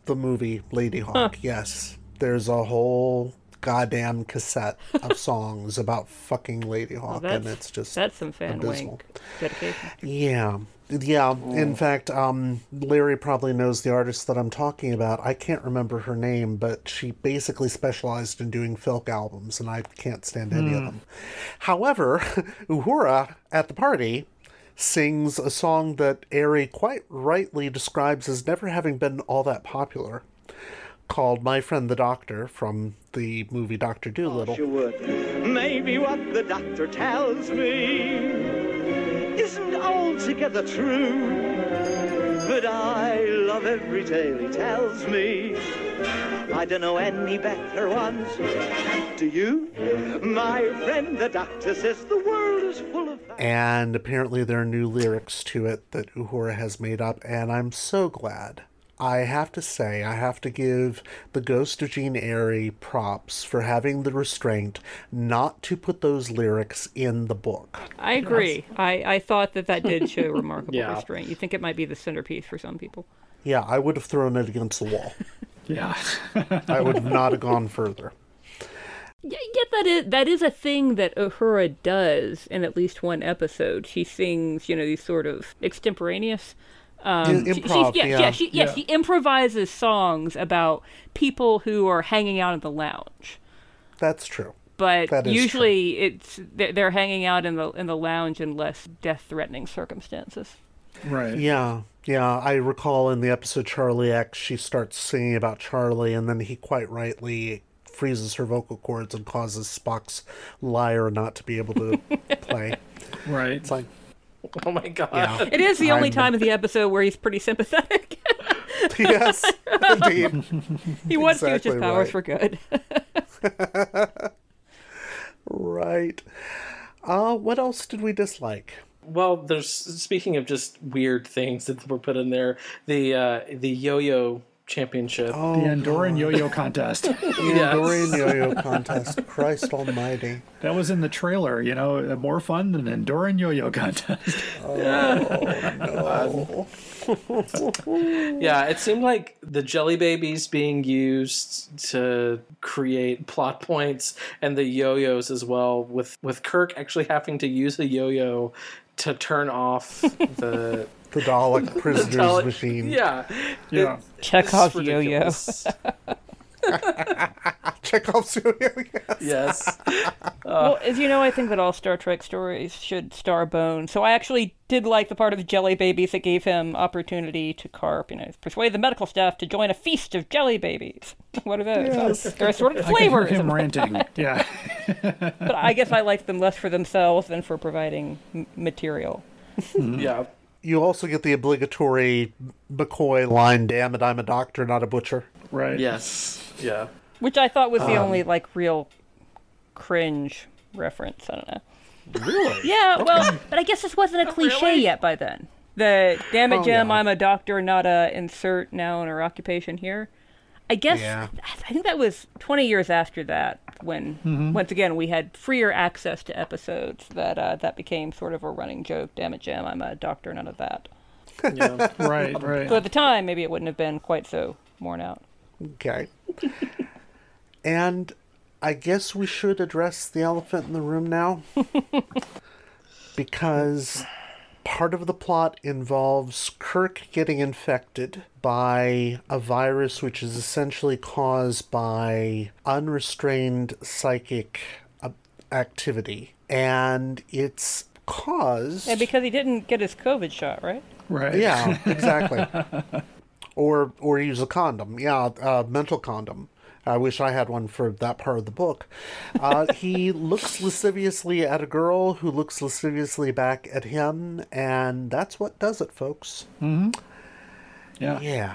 The movie Ladyhawke. Yes. There's a whole goddamn cassette of songs about fucking Ladyhawke, and it's just That's some fan abysmal. wink dedication. Yeah. Yeah. Um, in mm. fact, um, Larry probably knows the artist that I'm talking about. I can't remember her name, but she basically specialized in doing filk albums, and I can't stand any of hmm. them. However, Uhura at the party sings a song that Airey quite rightly describes as never having been all that popular, called My Friend the Doctor from the movie Doctor Dolittle. Oh, you would. Maybe what the doctor tells me isn't altogether true. But I love every tale he tells me. I don't know any better ones. Do you? My friend the doctor says the world is full of and apparently there are new lyrics to it that Uhura has made up, and I'm so glad. I have to say, I have to give the Ghost of Jean Airey props for having the restraint not to put those lyrics in the book. I agree. I, I thought that that did show remarkable Yeah. restraint. You think it might be the centerpiece for some people. Yeah, I would have thrown it against the wall. Yeah. I would not have gone further. Yeah, yet that is that is a thing that Uhura does in at least one episode. She sings, you know, these sort of extemporaneous. Um, I- she- improv, yeah, yeah. she, yeah, Yeah. she improvises songs about people who are hanging out in the lounge. That's true. But That is usually, it's they're, they're hanging out in the in the lounge in less death-threatening circumstances. Right. Yeah, yeah. I recall in the episode Charlie X, she starts singing about Charlie, and then he quite rightly freezes her vocal cords and causes Spock's lyre not to be able to play. Right. It's like, Oh my god. yeah. It is the only I'm- time of the episode where he's pretty sympathetic. yes, indeed. he wants to use his powers right. for good. Right. Uh, what else did we dislike? Well, there's speaking of just weird things that were put in there. The uh, the yo-yo championship. Oh, The Andorian yo-yo contest. the Andorian yo-yo contest. Christ Almighty. That was in the trailer, you know, more fun than an Andorian yo-yo contest. Oh, yeah, it seemed like the jelly babies being used to create plot points and the yo-yos as well with with Kirk actually having to use a yo-yo to turn off the The Dalek prisoner's Dalek- machine. Yeah. Yeah. It's Chekhov's yo-yo. ridiculous. Chekhov's yo-yo. Yes. yes. well, as you know, I think that all Star Trek stories should star Bone. So I actually did like the part of Jelly Babies that gave him opportunity to carp, you know, persuade the medical staff to join a feast of Jelly Babies. what are those? There are sort of I can hear flavors, him ranting. Yeah. but I guess I liked them less for themselves than for providing m- material. Mm-hmm. Yeah. You also get the obligatory McCoy line, damn it, I'm a doctor, not a butcher. Right. Yes. Yeah. Which I thought was the Um, only like real cringe reference. I don't know. Really? Yeah, well, but I guess this wasn't a cliche yet by then. The damn it, Oh, Jim, yeah. I'm a doctor, not a insert noun or occupation here. I guess Yeah. I think that was 20 years after that when Mm-hmm. once again we had freer access to episodes that uh, that became sort of a running joke. Damn it, Jim, I'm a doctor, none of that. Yeah. Right. Right. So at the time, maybe it wouldn't have been quite so worn out. Okay. and I guess we should address the elephant in the room now. because part of the plot involves Kirk getting infected by a virus which is essentially caused by unrestrained psychic uh, activity. And it's caused. And because he didn't get his COVID shot, right? Right. yeah, exactly. or or use a condom. Yeah, a mental condom. I wish I had one for that part of the book. Uh, he looks lasciviously at a girl who looks lasciviously back at him, and that's what does it, folks. Yeah. Yeah,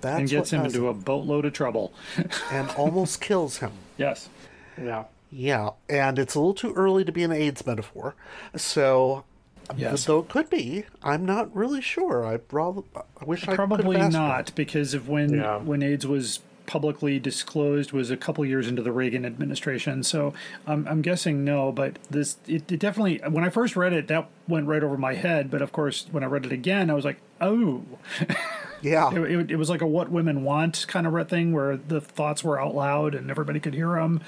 that's And gets what him into it. a boatload of trouble. and almost kills him. yes. Yeah. Yeah, and it's a little too early to be an AIDS metaphor. So, Yes. though it could be, I'm not really sure. I, prob- I wish I Probably have asked her. not, because of when Yeah. when AIDS was publicly disclosed was a couple years into the Reagan administration. So I'm I'm guessing no, but this it, it definitely when I first read it that went right over my head. But of course, when I read it again, I was like, oh, Yeah, it, it, it was like a what women want kind of thing where the thoughts were out loud and everybody could hear them,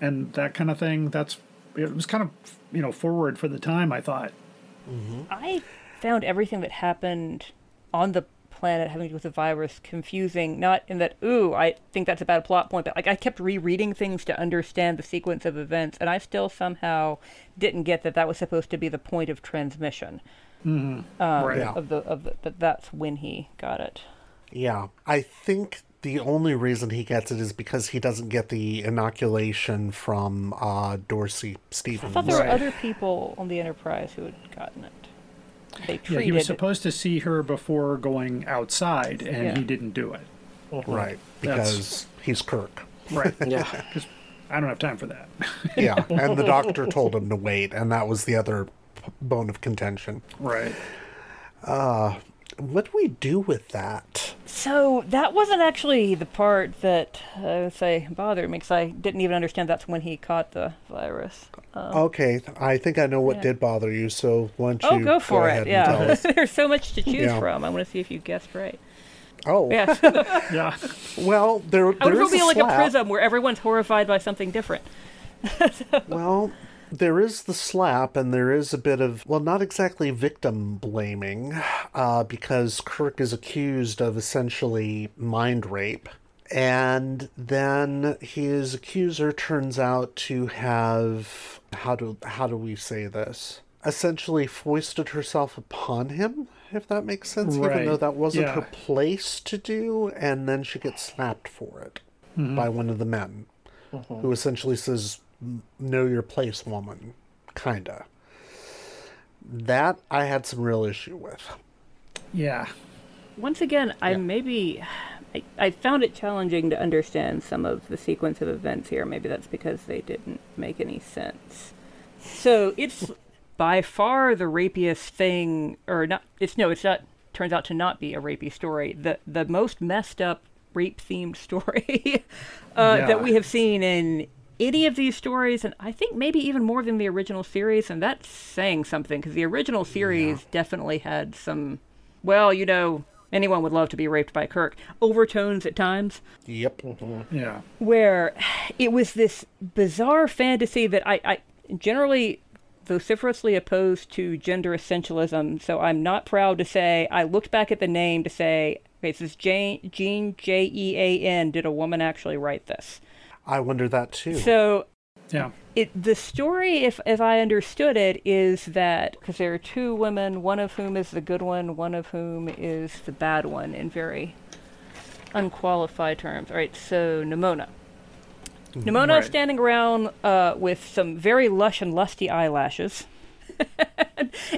and that kind of thing. That's it was kind of you know forward for the time. I thought. Mm-hmm. I found everything that happened on the planet having to do with the virus confusing. Not in that, ooh, I think that's a bad plot point, but like I kept rereading things to understand the sequence of events, and I still somehow didn't get that that was supposed to be the point of transmission. Um, Right. Of the of the, that that's when he got it. yeah. I think the only reason he gets it is because he doesn't get the inoculation from uh, Dorsey I Stevens. thought there Right. were other people on the Enterprise who had gotten it. They Yeah, he was supposed to see her before going outside, and Yeah. he didn't do it. Right, That's- because he's Kirk. Right. Yeah. I don't have time for that. Yeah, and the doctor told him to wait, and that was the other p- bone of contention. right. Uh, What do we do with that? So that wasn't actually the part that I would say bothered me because I didn't even understand that's when he caught the virus. Um, okay, I think I know what yeah. did bother you, so why don't Oh, you go for ahead it! and Yeah, there's so much to choose Yeah. from. I want to see if you guessed right. Oh, Yeah, Yeah. well, there, I wonder there if it'll is be a like a prism where everyone's horrified by something different. Well, there is the slap, and there is a bit of, well, not exactly victim blaming, uh, because Kirk is accused of essentially mind rape. And then his accuser turns out to have how do how do we say this? Essentially foisted herself upon him, if that makes sense, even though that wasn't her place to do, and then she gets slapped for it by one of the men who essentially says, "Know your place, woman," kinda. That I had some real issue with. Yeah. Once again, I maybe I, I found it challenging to understand some of the sequence of events here. Maybe that's because they didn't make any sense. So it's by far the rapiest thing, or not? It's no, it's not. Turns out to not be a rapey story. The the most messed up rape themed story uh, Yeah. that we have seen in any of these stories, and I think maybe even more than the original series. And that's saying something because the original series definitely had some well, you know, anyone would love to be raped by Kirk. Overtones at times, Yep. Mm-hmm. Yeah. where it was this bizarre fantasy that I, I generally vociferously opposed to gender essentialism. So I'm not proud to say I looked back at the name to say, okay, this is Jane, Jean J E A N. Did a woman actually write this? I wonder that too. So Yeah. it the story if as i understood it is that because there are two women one of whom is the good one one of whom is the bad one in very unqualified terms all right so nimona nimona Right. standing around uh, with some very lush and lusty eyelashes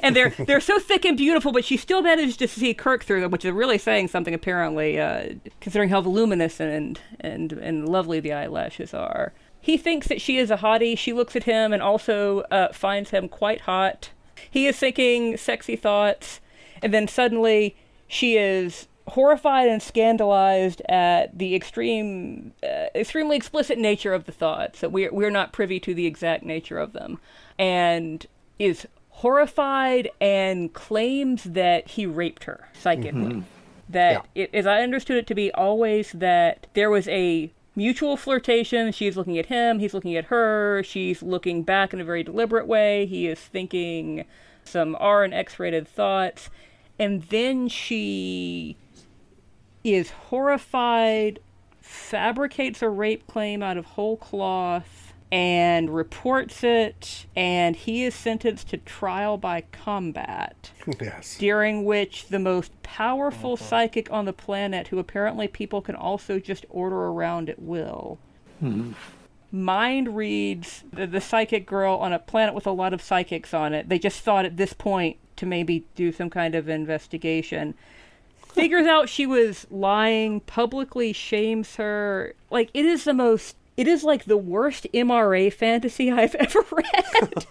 and they're they're so thick and beautiful, but she still managed to see Kirk through them, which is really saying something apparently, uh, considering how voluminous and and and lovely the eyelashes are. He thinks that she is a hottie. She looks at him and also uh, finds him quite hot. He is thinking sexy thoughts, and then suddenly she is horrified and scandalized at the extreme, uh, extremely explicit nature of the thoughts. That we're we're not privy to the exact nature of them, and is horrified and claims that he raped her psychically. Mm-hmm. That, it, as I understood it to be, always that there was a mutual flirtation. She's looking at him, he's looking at her, she's looking back in a very deliberate way. He is thinking some R and X rated thoughts. And then she is horrified, fabricates a rape claim out of whole cloth, and reports it, and he is sentenced to trial by combat. Yes. During which the most powerful psychic on the planet, who apparently people can also just order around at will, hmm. mind reads the, the psychic girl on a planet with a lot of psychics on it. They just thought at this point to maybe do some kind of investigation. Figures out she was lying, publicly shames her. Like, it is the most. It is like the worst MRA fantasy I've ever read.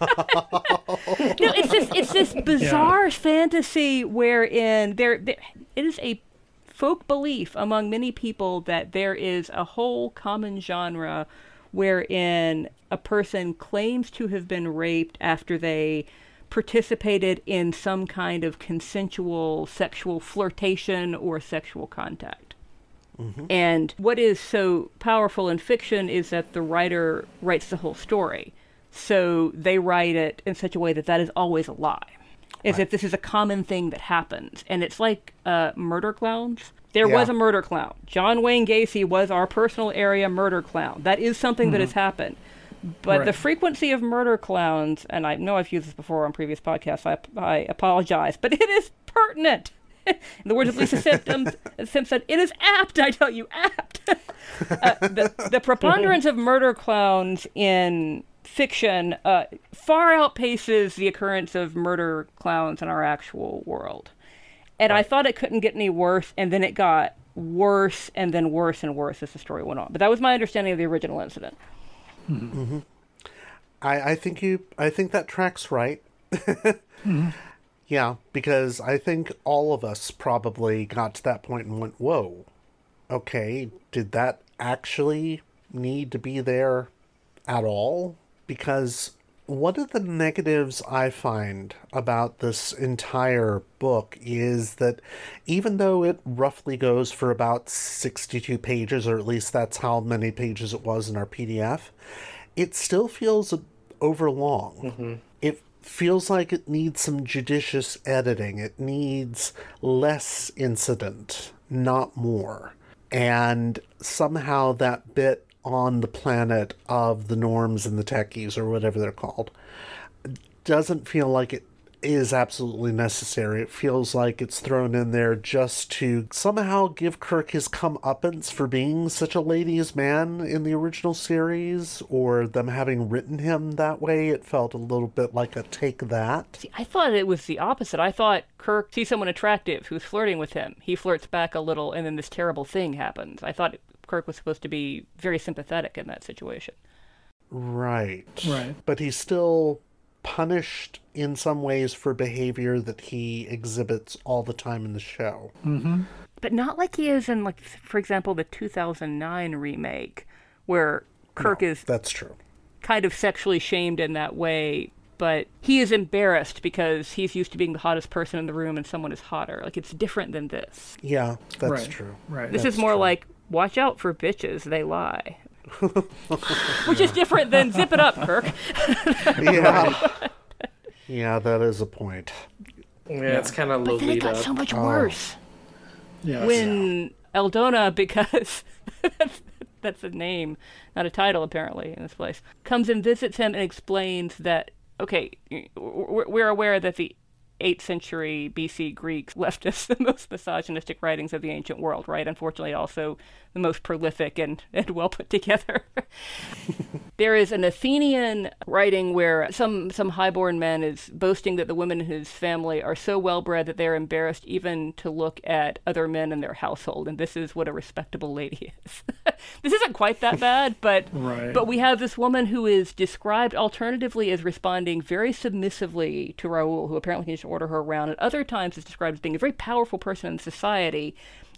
no, it's this it's this bizarre fantasy wherein there, there it is a folk belief among many people that there is a whole common genre wherein a person claims to have been raped after they participated in some kind of consensual sexual flirtation or sexual contact. And what is so powerful in fiction is that the writer writes the whole story. So they write it in such a way that that is always a lie. As if this is a common thing that happens. And it's like uh, murder clowns. There was a murder clown. John Wayne Gacy was our personal area murder clown. That is something that has happened. But the frequency of murder clowns, and I know I've used this before on previous podcasts, I, I apologize, but it is pertinent. In the words of Lisa Simpson, Simpson, it is apt, I tell you, apt. uh, the, the preponderance of murder clowns in fiction uh, far outpaces the occurrence of murder clowns in our actual world. And I thought it couldn't get any worse, and then it got worse and then worse and worse as the story went on. But that was my understanding of the original incident. I, I think you I think that tracks right. Yeah, because I think all of us probably got to that point and went, Whoa, okay, did that actually need to be there at all? Because one of the negatives I find about this entire book is that even though it roughly goes for about 62 pages, or at least that's how many pages it was in our PDF, it still feels overlong. Mm-hmm. It feels like it needs some judicious editing. It needs less incident, not more. And somehow that bit on the planet of the norms and the techies, or whatever they're called, doesn't feel like it is absolutely necessary. It feels like it's thrown in there just to somehow give Kirk his comeuppance for being such a ladies' man in the original series, or them having written him that way. It felt a little bit like a take that. See, I thought it was the opposite. I thought Kirk sees someone attractive who's flirting with him. He flirts back a little, and then this terrible thing happens. I thought Kirk was supposed to be very sympathetic in that situation. Right. Right. But he's still punished in some ways for behavior that he exhibits all the time in the show. Mm-hmm. But not like he is in, like, for example, the 2009 remake, where Kirk is That's true. kind of sexually shamed in that way, but he is embarrassed because he's used to being the hottest person in the room and someone is hotter. Like, it's different than this. Yeah, that's right. true. Right. This is more true. like, watch out for bitches, they lie. Which is different than zip it up, Kirk. Yeah. yeah, that is a point. Yeah, it's kind of But then it Lolita. got so much Oh. worse Yes. when Eldona, because that's, that's a name, not a title apparently in this place, comes and visits him and explains that okay, we're we're aware that the 8th century BC Greeks left us the most misogynistic writings of the ancient world, right? Unfortunately, also the most prolific and, and well put together. there is an Athenian writing where some some highborn man is boasting that the women in his family are so well bred that they're embarrassed even to look at other men in their household, and this is what a respectable lady is. this isn't quite that bad, but Right. but we have this woman who is described alternatively as responding very submissively to Raoul, who apparently can just order her around, and other times is described as being a very powerful person in society,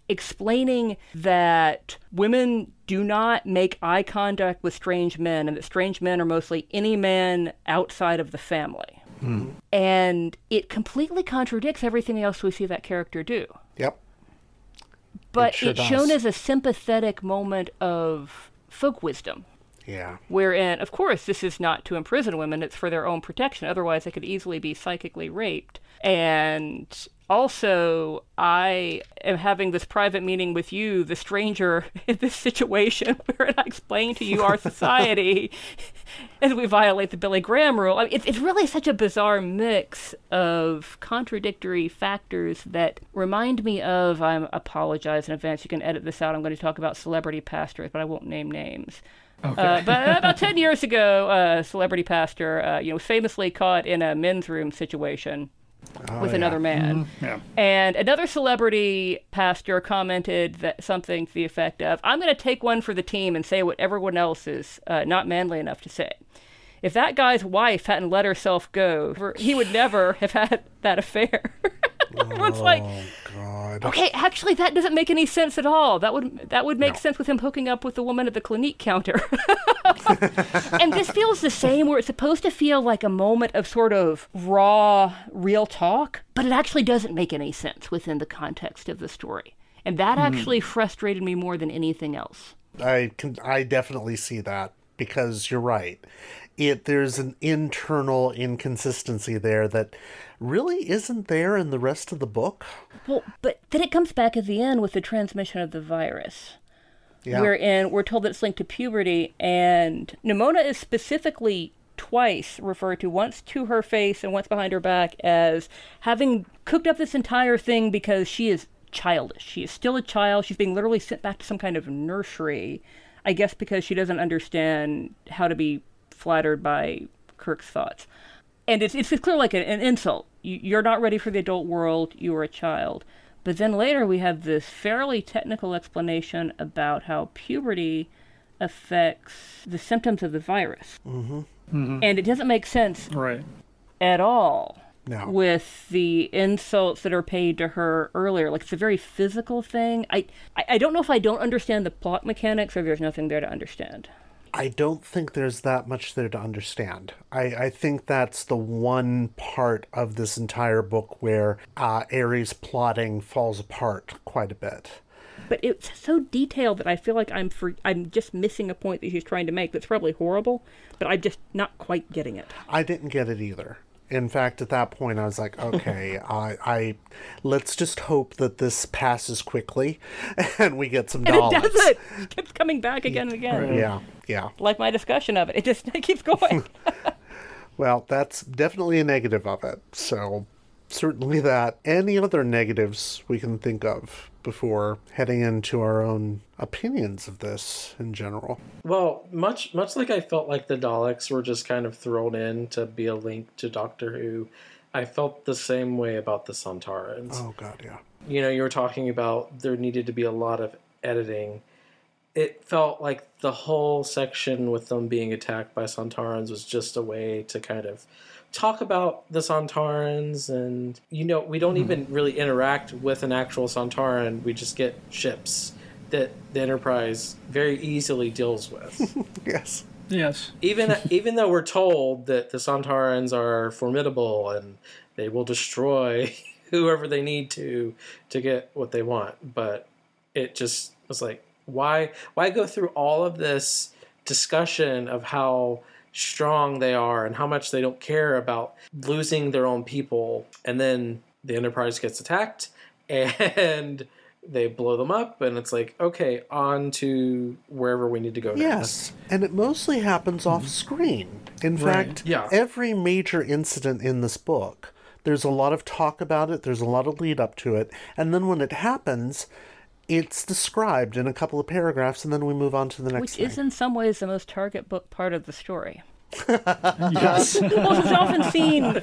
explaining that women do not make eye contact with strange men, and that strange men are mostly any man outside of the family. Hmm. And it completely contradicts everything else we see that character do Yep. but sure it's shown as a sympathetic moment of folk wisdom Yeah. wherein of course this is not to imprison women it's for their own protection otherwise they could easily be psychically raped and also, I am having this private meeting with you, the stranger, in this situation where I explain to you our society as we violate the Billy Graham rule. I mean, it's, it's really such a bizarre mix of contradictory factors that remind me of, I apologize in advance, you can edit this out, I'm going to talk about celebrity pastors, but I won't name names. Okay. Uh, but about 10 years ago, a celebrity pastor, uh, you know, was famously caught in a men's room situation Oh, with yeah. another man. Mm-hmm. Yeah. And another celebrity pastor commented that something to the effect of, I'm going to take one for the team and say what everyone else is uh, not manly enough to say. If that guy's wife hadn't let herself go, he would never have had that affair. Everyone's oh, like, God. okay, actually, that doesn't make any sense at all. That would that would make no. sense with him hooking up with the woman at the Clinique counter. and this feels the same, where it's supposed to feel like a moment of sort of raw, real talk, but it actually doesn't make any sense within the context of the story. And that mm. actually frustrated me more than anything else. I can, I definitely see that because you're right. It there's an internal inconsistency there that really isn't there in the rest of the book. Well, but then it comes back at the end with the transmission of the virus. Yeah. Wherein we're told that it's linked to puberty, and Nimona is specifically twice referred to, once to her face and once behind her back, as having cooked up this entire thing because she is childish. She is still a child. She's being literally sent back to some kind of nursery, I guess because she doesn't understand how to be flattered by Kirk's thoughts and it's it's clear like an, an insult. You, are not ready for the adult world. You are a child. But then later we have this fairly technical explanation about how puberty affects the symptoms of the virus, mm-hmm. Mm-hmm. and it doesn't make sense right at all. No. With the insults that are paid to her earlier, like it's a very physical thing. I, I, I don't know if I don't understand the plot mechanics or there's nothing there to understand. I don't think there's that much there to understand. I, I think that's the one part of this entire book where uh, Airey's plotting falls apart quite a bit. But it's so detailed that I feel like I'm for, I'm just missing a point that she's trying to make. That's probably horrible, but I'm just not quite getting it. I didn't get it either in fact, at that point, I was like, okay, I, I, let's just hope that this passes quickly, and we get some dollars. It does it. It keeps coming back again and again. Yeah, yeah. Like my discussion of it, it just it keeps going. well, that's definitely a negative of it. So certainly that. Any other negatives we can think of before heading into our own opinions of this in general? Well, much much like I felt like the Daleks were just kind of thrown in to be a link to Doctor Who, I felt the same way about the Sontarans. Oh god, yeah. You know, you were talking about there needed to be a lot of editing. It felt like the whole section with them being attacked by Sontarans was just a way to kind of talk about the Sontarans, and you know, we don't mm even really interact with an actual Sontaran. We just get ships that the Enterprise very easily deals with. yes. Yes. Even even though we're told that the Sontarans are formidable and they will destroy whoever they need to to get what they want, but it just was like why why go through all of this discussion of how strong they are and how much they don't care about losing their own people. And then the Enterprise gets attacked and they blow them up and it's like okay on to wherever we need to go yes and it mostly happens off mm-hmm. screen in right. fact yeah. every major incident in this book there's a lot of talk about it there's a lot of lead up to it and then when it happens it's described in a couple of paragraphs and then we move on to the next which thing. is in some ways the most target book part of the story uh, yes. well, it's often seen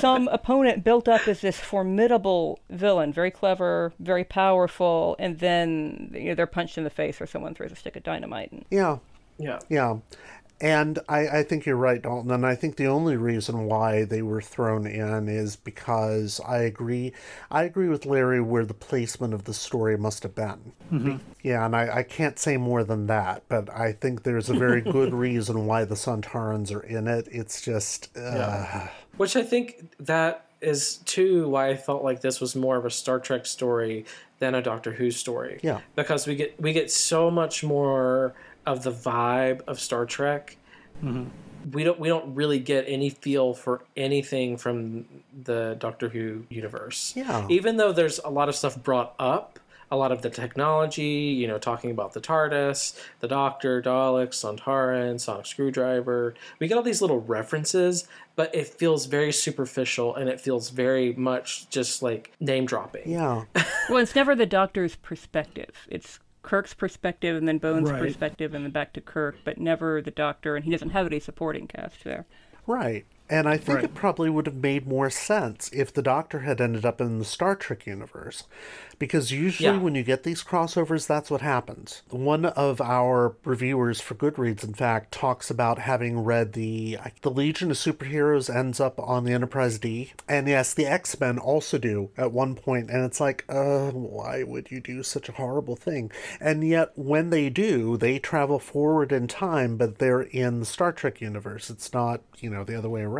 some opponent built up as this formidable villain, very clever, very powerful, and then you know, they're punched in the face or someone throws a stick of dynamite. And... Yeah. Yeah. Yeah. And I, I think you're right, Dalton. And I think the only reason why they were thrown in is because I agree. I agree with Larry where the placement of the story must have been. Mm-hmm. Yeah, and I, I can't say more than that, but I think there's a very good reason why the Sontarans are in it. It's just. Uh... Yeah. Which I think that is too why I felt like this was more of a Star Trek story than a Doctor Who story. Yeah. Because we get we get so much more of the vibe of Star Trek. Mm-hmm. we don't we don't really get any feel for anything from the Doctor Who universe. Yeah. Even though there's a lot of stuff brought up, a lot of the technology, you know, talking about the TARDIS, the Doctor, Daleks, Sontaran, Sonic Screwdriver. We get all these little references, but it feels very superficial and it feels very much just like name dropping. Yeah. Well, it's never the Doctor's perspective. It's Kirk's perspective and then Bones' Right. perspective and then back to Kirk, but never the Doctor, and he doesn't have any supporting cast there. Right. And I think Right. it probably would have made more sense if the Doctor had ended up in the Star Trek universe. Because usually Yeah. when you get these crossovers, that's what happens. One of our reviewers for Goodreads, in fact, talks about having read the the Legion of Superheroes ends up on the Enterprise D. And yes, the X Men also do at one point, and it's like, uh, why would you do such a horrible thing? And yet when they do, they travel forward in time, but they're in the Star Trek universe. It's not, you know, the other way around.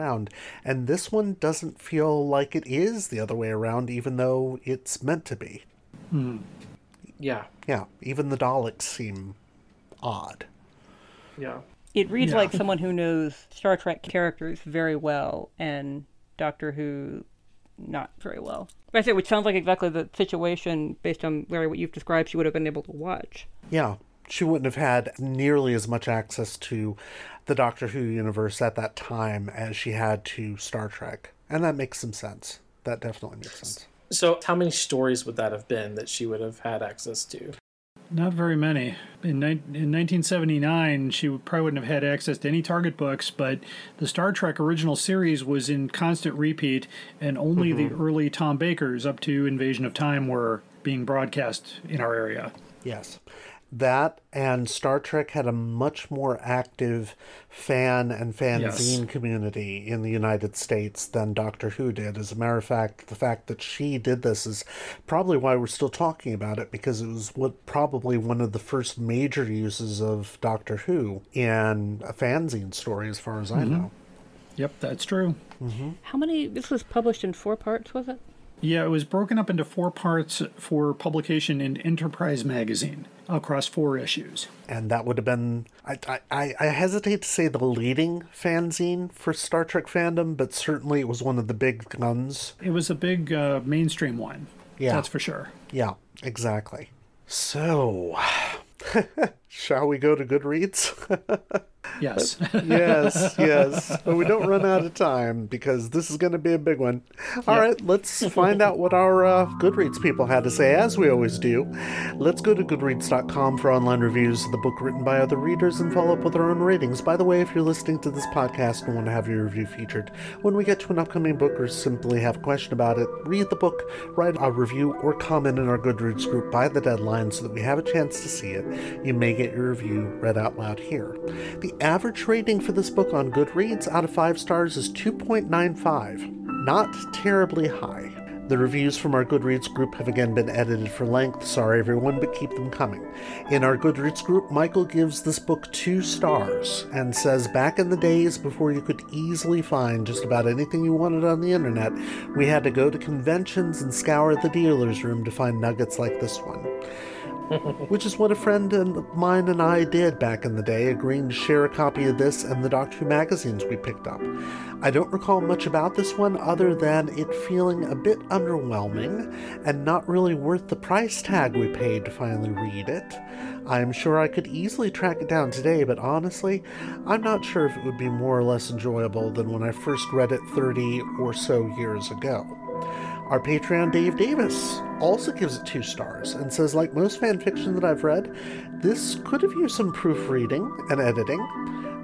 And this one doesn't feel like it is the other way around, even though it's meant to be. Hmm. Yeah. Yeah, even the Daleks seem odd. Yeah. It reads Yeah. like someone who knows Star Trek characters very well and Doctor Who not very well. I say, which sounds like exactly the situation based on Larry what you've described. She would have been able to watch. Yeah, she wouldn't have had nearly as much access to the Doctor Who universe at that time as she had to Star Trek. And that makes some sense. That definitely makes sense. So how many stories would that have been that she would have had access to? Not very many. In, ni- in 1979, she would- probably wouldn't have had access to any Target books, but the Star Trek original series was in constant repeat, and only the mm-hmm. early Tom Bakers up to Invasion of Time were being broadcast in our area. Yes. That and Star Trek had a much more active fan and fanzine Yes. community in the United States than Doctor Who did. As a matter of fact, the fact that she did this is probably why we're still talking about it because it was what probably one of the first major uses of Doctor Who in a fanzine story, as far as I mm-hmm. know. Yep, that's true. Mm-hmm. How many? This was published in four parts, was it? Yeah, it was broken up into four parts for publication in Enterprise magazine across four issues. and that would have been I, I, I hesitate to say the leading fanzine for Star Trek fandom, but certainly it was one of the big guns. It was a big uh, mainstream one. Yeah. That's for sure. Yeah, exactly. So, shall we go to Goodreads? Yes. yes, yes. But we don't run out of time because this is going to be a big one. All right, let's find out what our uh, Goodreads people had to say, as we always do. Let's go to goodreads.com for online reviews of the book written by other readers and follow up with our own ratings. By the way, if you're listening to this podcast and want to have your review featured, when we get to an upcoming book or simply have a question about it, read the book, write a review, or comment in our Goodreads group by the deadline so that we have a chance to see it. You may get your review read out loud here. The average rating for this book on Goodreads out of 5 stars is 2.95. Not terribly high. The reviews from our Goodreads group have again been edited for length. Sorry, everyone, but keep them coming. In our Goodreads group, Michael gives this book two stars and says back in the days before you could easily find just about anything you wanted on the internet, we had to go to conventions and scour the dealer's room to find nuggets like this one which is what a friend and mine and I did back in the day, agreeing to share a copy of this and the Doctor Who magazines we picked up. I don't recall much about this one other than it feeling a bit underwhelming and not really worth the price tag we paid to finally read it. I am sure I could easily track it down today, but honestly, I'm not sure if it would be more or less enjoyable than when I first read it 30 or so years ago. Our Patreon Dave Davis also gives it two stars and says, like most fan fiction that I've read, this could have used some proofreading and editing.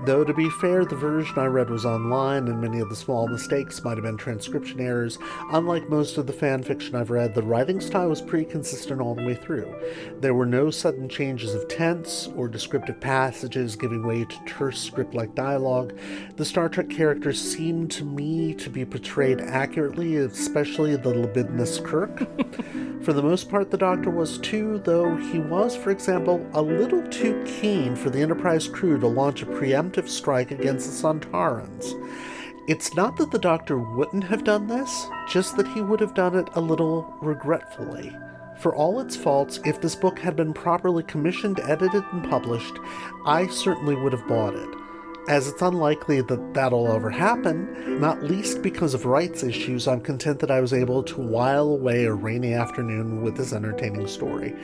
Though, to be fair, the version I read was online, and many of the small mistakes might have been transcription errors. Unlike most of the fan fiction I've read, the writing style was pretty consistent all the way through. There were no sudden changes of tense or descriptive passages giving way to terse script like dialogue. The Star Trek characters seemed to me to be portrayed accurately, especially the libidinous Kirk. For the most part, the Doctor was too, though he was, for example, a little too keen for the Enterprise crew to launch a preemptive strike against the Sontarans. It's not that the Doctor wouldn't have done this, just that he would have done it a little regretfully. For all its faults, if this book had been properly commissioned, edited, and published, I certainly would have bought it. As it's unlikely that that'll ever happen, not least because of rights issues, I'm content that I was able to while away a rainy afternoon with this entertaining story.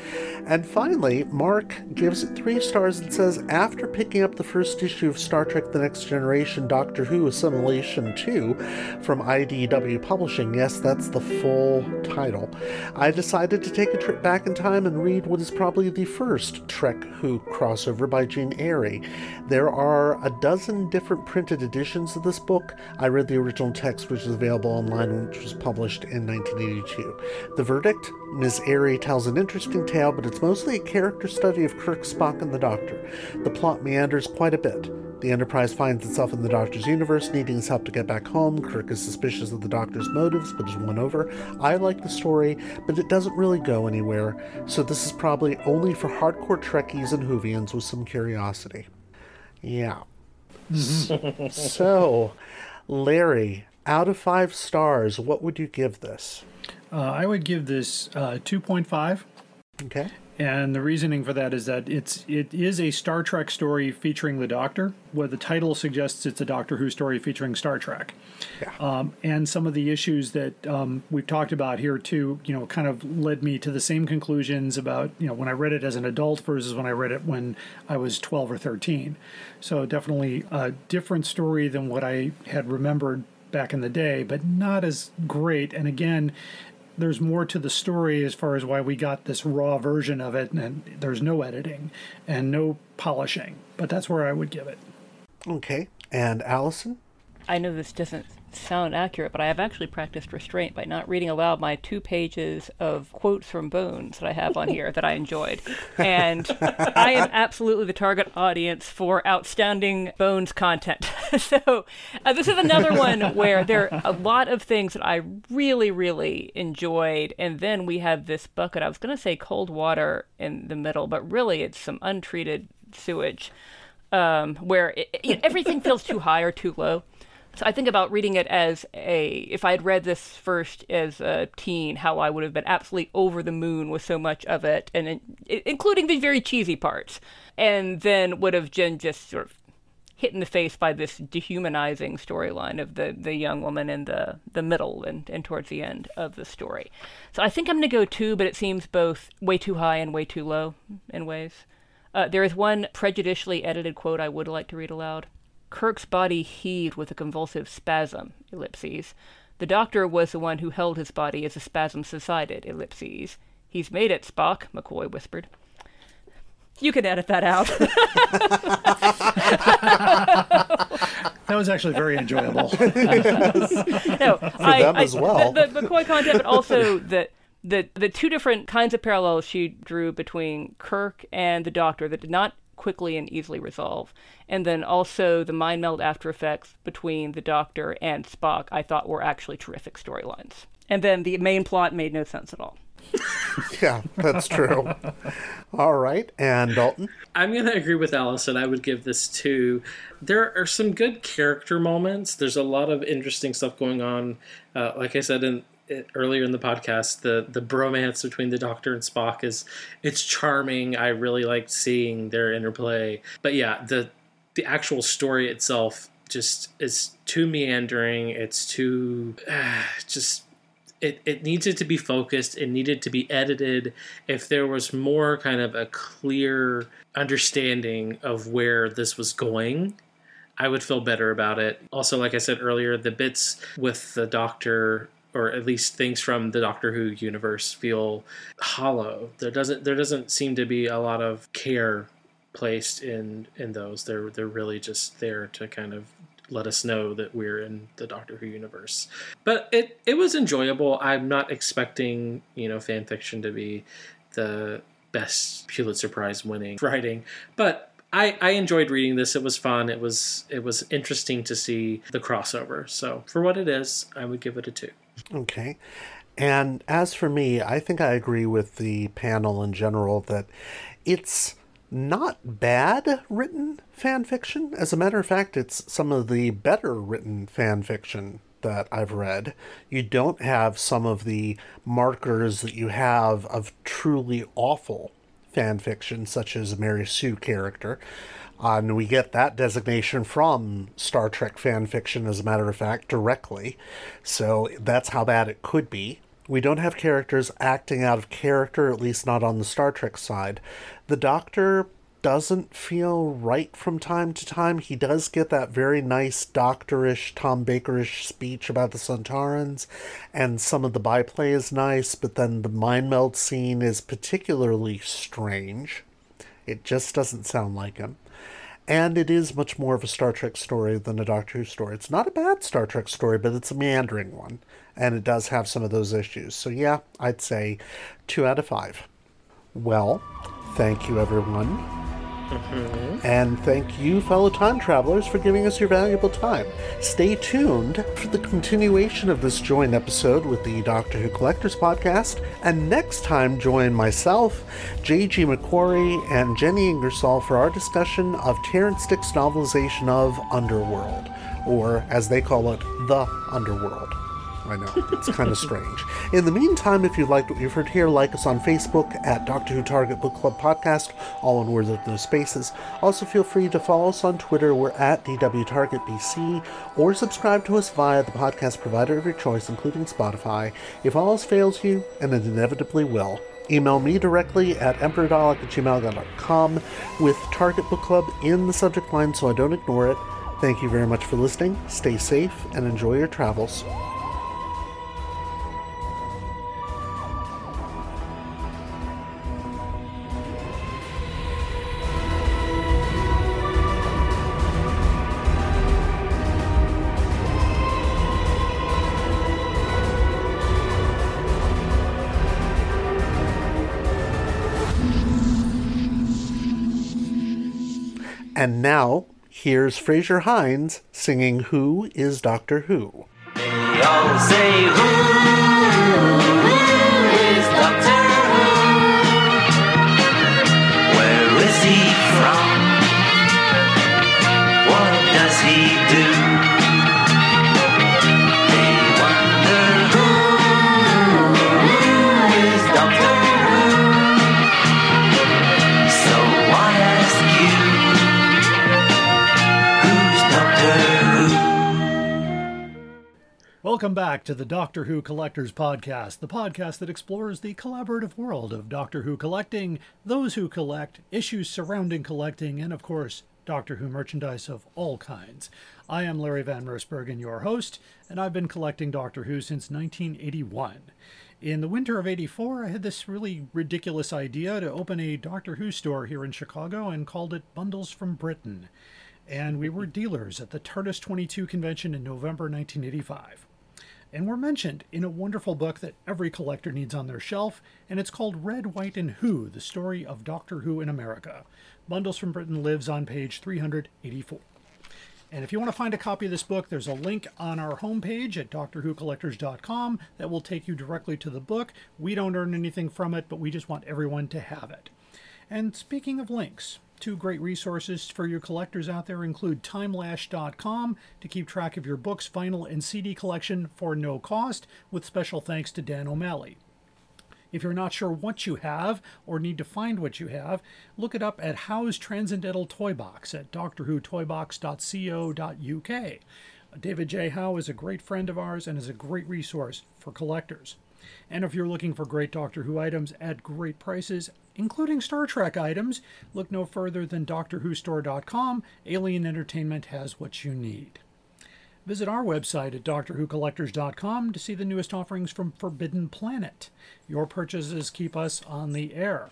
And finally, Mark gives it three stars and says, after picking up the first issue of Star Trek The Next Generation Doctor Who Assimilation 2 from IDW Publishing, yes, that's the full title, I decided to take a trip back in time and read what is probably the first Trek Who crossover by Jean Airey. There are a dozen different printed editions of this book. I read the original text, which is available online, which was published in 1982. The verdict Ms. Airey tells an interesting tale, but it's mostly a character study of Kirk, Spock, and the Doctor. The plot meanders quite a bit. The Enterprise finds itself in the Doctor's universe, needing his help to get back home. Kirk is suspicious of the Doctor's motives, but is won over. I like the story, but it doesn't really go anywhere, so this is probably only for hardcore Trekkies and Whovians with some curiosity. Yeah. so, Larry, out of five stars, what would you give this? Uh, I would give this uh, 2.5. Okay. And the reasoning for that is that it's it is a Star Trek story featuring the Doctor, where the title suggests it's a Doctor Who story featuring Star Trek. Yeah. Um, and some of the issues that um, we've talked about here too, you know, kind of led me to the same conclusions about you know when I read it as an adult versus when I read it when I was 12 or 13. So definitely a different story than what I had remembered back in the day, but not as great. And again, there's more to the story as far as why we got this raw version of it, and there's no editing and no polishing. But that's where I would give it. Okay. And Allison? I know this doesn't sound accurate, but I have actually practiced restraint by not reading aloud my two pages of quotes from Bones that I have on here that I enjoyed. And I am absolutely the target audience for outstanding Bones content. so uh, this is another one where there are a lot of things that I really, really enjoyed. And then we have this bucket. I was going to say cold water in the middle, but really it's some untreated sewage um, where it, it, everything feels too high or too low. So I think about reading it as a if I had read this first as a teen, how I would have been absolutely over the moon with so much of it, and it, including the very cheesy parts, and then would have been just sort of hit in the face by this dehumanizing storyline of the, the young woman in the, the middle and, and towards the end of the story. So I think I'm going to go two, but it seems both way too high and way too low in ways. Uh, there is one prejudicially edited quote I would like to read aloud. Kirk's body heaved with a convulsive spasm, ellipses. The doctor was the one who held his body as the spasm subsided, ellipses. He's made it, Spock, McCoy whispered. You can edit that out. That was actually very enjoyable. no, For them as well. The, the McCoy content, but also the the the two different kinds of parallels she drew between Kirk and the Doctor that did not quickly and easily resolve, and then also the mind meld after effects between the Doctor and Spock, I thought were actually terrific storylines. And then the main plot made no sense at all. Yeah, that's true. All right. And Dalton? I'm going to agree with Allison. I would give this two. There are some good character moments. There's a lot of interesting stuff going on. Uh, like I said in earlier in the podcast, the the bromance between the Doctor and Spock is it's charming. I really liked seeing their interplay. But yeah, the the actual story itself just is too meandering. It's too uh, just it, it needed to be focused it needed to be edited if there was more kind of a clear understanding of where this was going i would feel better about it also like i said earlier the bits with the doctor or at least things from the doctor who universe feel hollow there doesn't there doesn't seem to be a lot of care placed in in those they're they're really just there to kind of let us know that we're in the Doctor Who universe. But it it was enjoyable. I'm not expecting you know fan fiction to be the best Pulitzer Prize winning writing, but I, I enjoyed reading this. It was fun. It was it was interesting to see the crossover. So for what it is, I would give it a two. Okay. And as for me, I think I agree with the panel in general that it's not bad written fan fiction. As a matter of fact, it's some of the better written fan fiction that I've read. You don't have some of the markers that you have of truly awful fan fiction, such as Mary Sue character. Uh, and we get that designation from Star Trek fan fiction, as a matter of fact, directly. So that's how bad it could be. We don't have characters acting out of character, at least not on the Star Trek side. The Doctor doesn't feel right from time to time. He does get that very nice doctorish, Tom Bakerish speech about the Sontarans, and some of the byplay is nice, but then the mind meld scene is particularly strange. It just doesn't sound like him. And it is much more of a Star Trek story than a Doctor Who story. It's not a bad Star Trek story, but it's a meandering one. And it does have some of those issues. So, yeah, I'd say two out of five. Well, thank you, everyone. Mm-hmm. And thank you, fellow time travelers, for giving us your valuable time. Stay tuned for the continuation of this joint episode with the Doctor Who Collectors podcast. And next time, join myself, J.G. McQuarrie, and Jenny Ingersoll for our discussion of Terrance Dicks' novelization of Underworld, or as they call it, The Underworld. I know, it's kind of strange. In the meantime, if you liked what you've heard here, like us on Facebook at Doctor Who Target Book Club Podcast, all in words with no spaces. Also, feel free to follow us on Twitter. We're at DW or subscribe to us via the podcast provider of your choice, including Spotify. If all else fails you, and it inevitably will, email me directly at emperordalek at gmail.com with Target Book Club in the subject line so I don't ignore it. Thank you very much for listening. Stay safe and enjoy your travels. Now, here's Frazer Hines singing Who is Doctor Who? They all say, Who is Doctor Welcome back to the Doctor Who Collectors Podcast, the podcast that explores the collaborative world of Doctor Who collecting, those who collect, issues surrounding collecting, and of course, Doctor Who merchandise of all kinds. I am Larry Van Mersbergen, your host, and I've been collecting Doctor Who since 1981. In the winter of 84, I had this really ridiculous idea to open a Doctor Who store here in Chicago and called it Bundles from Britain. And we were dealers at the TARDIS 22 convention in November 1985 and were mentioned in a wonderful book that every collector needs on their shelf, and it's called Red, White, and Who The Story of Doctor Who in America. Bundles from Britain lives on page 384. And if you want to find a copy of this book, there's a link on our homepage at DoctorWhoCollectors.com that will take you directly to the book. We don't earn anything from it, but we just want everyone to have it. And speaking of links, two great resources for your collectors out there include timelash.com to keep track of your books, vinyl, and CD collection for no cost, with special thanks to Dan O'Malley. If you're not sure what you have or need to find what you have, look it up at Howe's Transcendental Toy Box at doctorwhotoybox.co.uk. David J. Howe is a great friend of ours and is a great resource for collectors. And if you're looking for great Doctor Who items at great prices, including Star Trek items, look no further than DoctorWhoStore.com. Alien Entertainment has what you need. Visit our website at DoctorWhoCollectors.com to see the newest offerings from Forbidden Planet. Your purchases keep us on the air.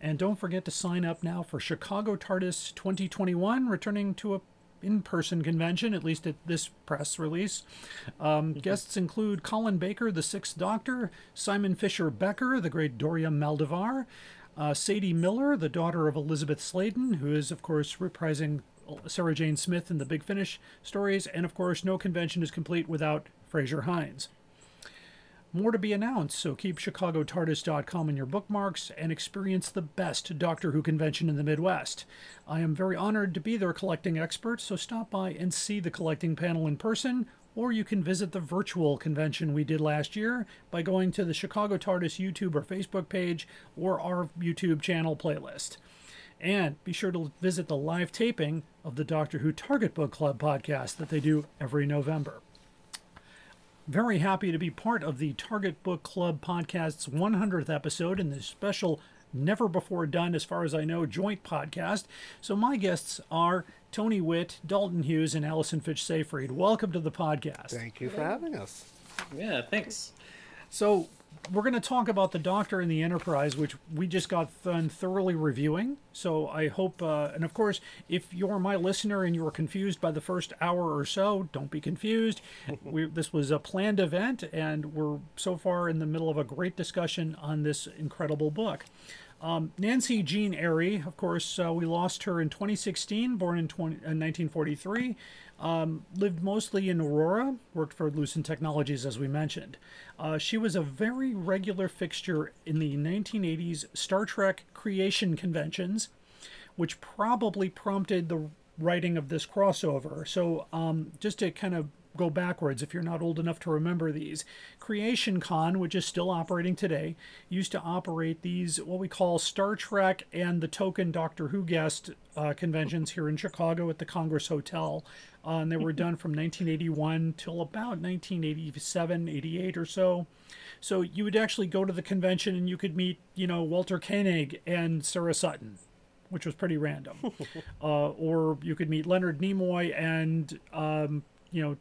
And don't forget to sign up now for Chicago TARDIS 2021, returning to a in-person convention, at least at this press release. Um, Guests include Colin Baker, the Sixth Doctor, Simon Fisher Becker, the great Doria Maldivar, uh, Sadie Miller, the daughter of Elisabeth Sladen, who is, of course, reprising Sarah Jane Smith in the Big Finish stories, and of course, no convention is complete without Frazer Hines. More to be announced, so keep ChicagoTardis.com in your bookmarks and experience the best Doctor Who convention in the Midwest. I am very honored to be their collecting expert, so stop by and see the collecting panel in person, or you can visit the virtual convention we did last year by going to the Chicago TARDIS YouTube or Facebook page or our YouTube channel playlist. And be sure to visit the live taping of the Doctor Who Target Book Club podcast that they do every November. Very happy to be part of the Target Book Club podcast's 100th episode in this special, never before done, as far as I know, joint podcast. So my guests are Tony Whitt, Dalton Hughes, and Allison Fitch Seyfried. Welcome to the podcast. Thank you for having us. Yeah, thanks. So we're going to talk about the Doctor and the Enterprise, which we just got done thoroughly reviewing. So I hope, uh, and of course, if you're my listener and you were confused by the first hour or so, don't be confused. we, this was a planned event, and we're so far in the middle of a great discussion on this incredible book. Um, Nancy Jean Airey, of course, uh, we lost her in 2016, born in 20, uh, 1943. Um, lived mostly in Aurora, worked for Lucent Technologies, as we mentioned. Uh, she was a very regular fixture in the 1980s Star Trek creation conventions, which probably prompted the writing of this crossover. So, um, just to kind of go backwards if you're not old enough to remember these. Creation Con, which is still operating today, used to operate these what we call Star Trek and the token Doctor Who guest uh, conventions here in Chicago at the Congress Hotel. Uh, and they were done from 1981 till about 1987, 88 or so. So you would actually go to the convention and you could meet, you know, Walter Koenig and Sarah Sutton which was pretty random. uh, or you could meet Leonard Nimoy and, um, you know,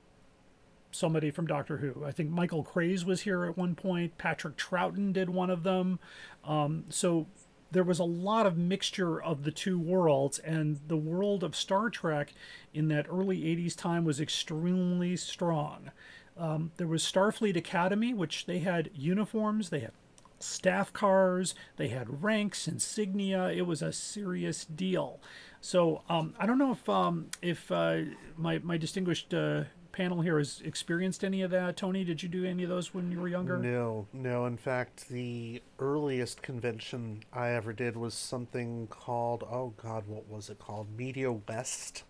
somebody from Doctor Who. I think Michael Craze was here at one point. Patrick Troughton did one of them. Um, so there was a lot of mixture of the two worlds, and the world of Star Trek in that early 80s time was extremely strong. Um, there was Starfleet Academy, which they had uniforms, they had staff cars, they had ranks, insignia. It was a serious deal. So um, I don't know if um, if uh, my my distinguished uh, panel here has experienced any of that. Tony, did you do any of those when you were younger? No, no. In fact, the earliest convention I ever did was something called, oh God, what was it called? Media West.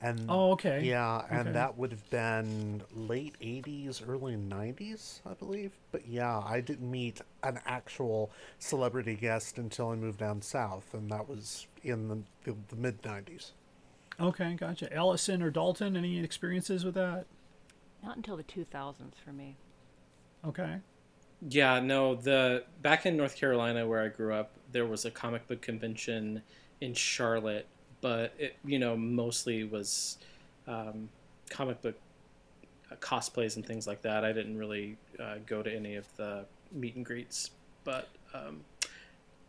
And Oh, okay. Yeah, and Okay. that would have been late 80s, early 90s, I believe. But yeah, I didn't meet an actual celebrity guest until I moved down south, and that was in the, the, the mid 90s. Okay, gotcha. Allison or Dalton, any experiences with that? Not until the 2000s for me. Okay. Yeah, no, the back in North Carolina where I grew up, there was a comic book convention in Charlotte, but it, you know, mostly was um, comic book uh, cosplays and things like that. I didn't really uh, go to any of the meet and greets, but um,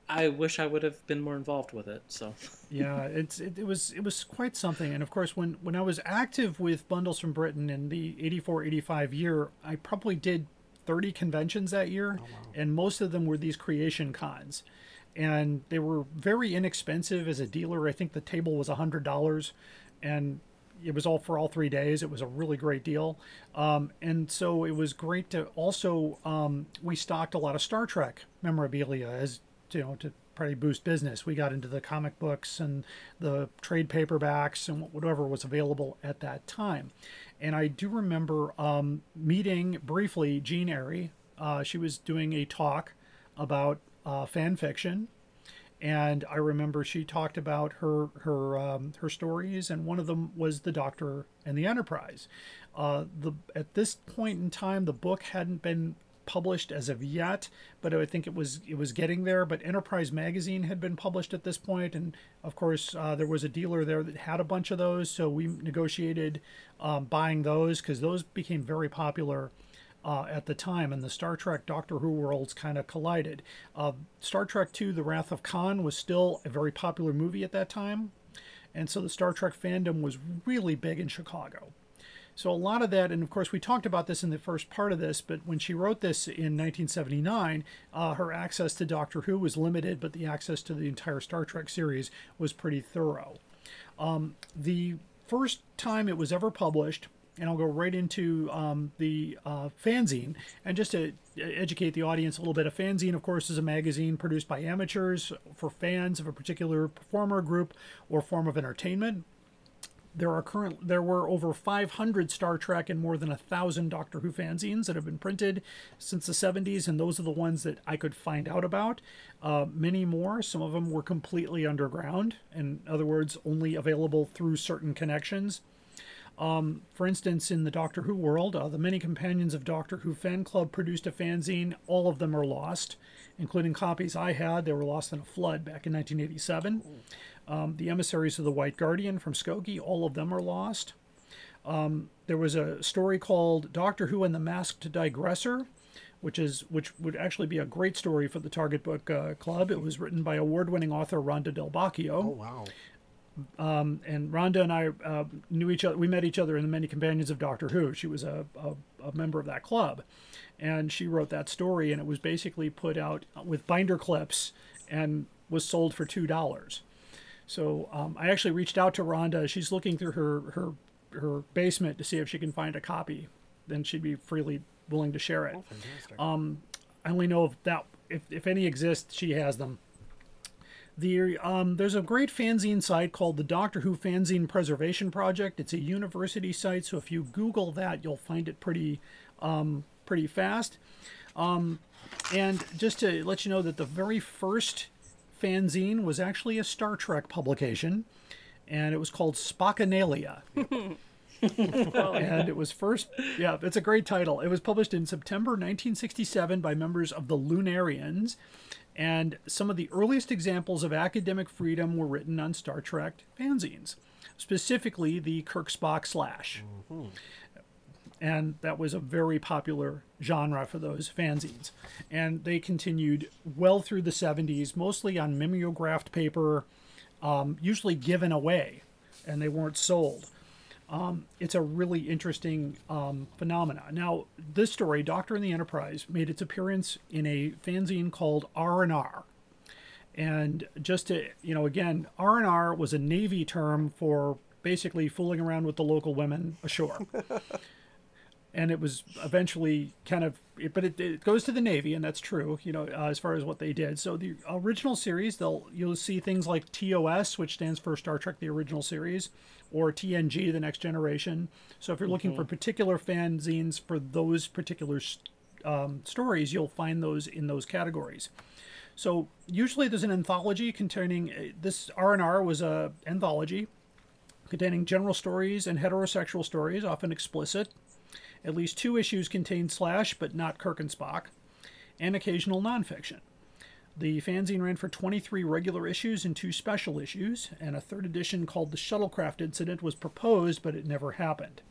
I wish I would have been more involved with it. So yeah, it's it, it was it was quite something. And of course, when when I was active with Bundles from Britain in the 84-85 year, I probably did 30 conventions that year, and most of them were these creation cons. And they were very inexpensive as a dealer. I think the table was $100 and it was all for all three days. It was a really great deal. Um, and so it was great to also, um, we stocked a lot of Star Trek memorabilia as, you know, to probably boost business. We got into the comic books and the trade paperbacks and whatever was available at that time. And I do remember um, meeting briefly Jean Airey. Uh, she was doing a talk about uh, fan fiction and I remember she talked about her her um, her stories, and one of them was the Doctor and the Enterprise. Uh, the at this point in time, the book hadn't been published as of yet, but I think it was it was getting there. But Enterprise magazine had been published at this point, and of course uh, there was a dealer there that had a bunch of those, so we negotiated um, buying those because those became very popular uh, at the time, and the Star Trek Doctor Who worlds kind of collided. Uh, Star Trek II: The Wrath of Khan was still a very popular movie at that time, and so the Star Trek fandom was really big in Chicago. So a lot of that, and of course we talked about this in the first part of this, but when she wrote this in 1979, uh, her access to Doctor Who was limited, but the access to the entire Star Trek series was pretty thorough. Um, the first time it was ever published, and I'll go right into um, the uh, fanzine. And just to educate the audience a little bit, a fanzine, of course, is a magazine produced by amateurs for fans of a particular performer group or form of entertainment. There are current there were over 500 Star Trek and more than a thousand Doctor Who fanzines that have been printed since the 70s, and those are the ones that I could find out about. Uh, many more. Some of them were completely underground, in other words, only available through certain connections. For instance, in the Doctor Who world, uh, the many companions of Doctor Who fan club produced a fanzine. All of them are lost, including copies I had. They were lost in a flood back in 1987. Um, the emissaries of the White Guardian from Skokie, all of them are lost. Um, there was a story called Doctor Who and the Masked Digressor, which is which would actually be a great story for the Target Book uh, Club. It was written by award-winning author Rhonda Del Bacchio Oh wow. and Rhonda and I uh, knew each other. We met each other in the Many Companions of Doctor Who. She was a, a, a member of that club, and she wrote that story, and it was basically put out with binder clips and was sold for two dollars. So um, I actually reached out to Rhonda. She's looking through her her her basement to see if she can find a copy. Then she'd be freely willing to share it. Um, I only know if that if, if any exist, she has them. The um, there's a great fanzine site called the Doctor Who Fanzine Preservation Project. It's a university site, so if you Google that, you'll find it pretty um, pretty fast. Um, and just to let you know that the very first fanzine was actually a Star Trek publication, and it was called Spockanalia. and it was first yeah it's a great title. It was published in september 1967 by members of the lunarians and some of the earliest examples of academic freedom were written on star trek fanzines specifically the kirk spock slash mm-hmm. And that was a very popular genre for those fanzines and they continued well through the 70s mostly on mimeographed paper um, usually given away and they weren't sold it's a really interesting um, phenomena. Now, this story, Doctor and the Enterprise, made its appearance in a fanzine called R and R. And just to you know, again, R and R was a Navy term for basically fooling around with the local women ashore. and it was eventually kind of but it, it goes to the navy and that's true you know uh, as far as what they did. So the original series they'll you'll see things like tos which stands for star trek the original series or tng the next generation. So if you're looking for particular fanzines for those particular um, stories you'll find those in those categories. So usually there's an anthology containing uh, this r&r was a anthology containing general stories and heterosexual stories often explicit at least two issues contained Slash, but not Kirk and Spock, and occasional nonfiction. The fanzine ran for 23 regular issues and two special issues, and a third edition called The Shuttlecraft Incident was proposed, but it never happened.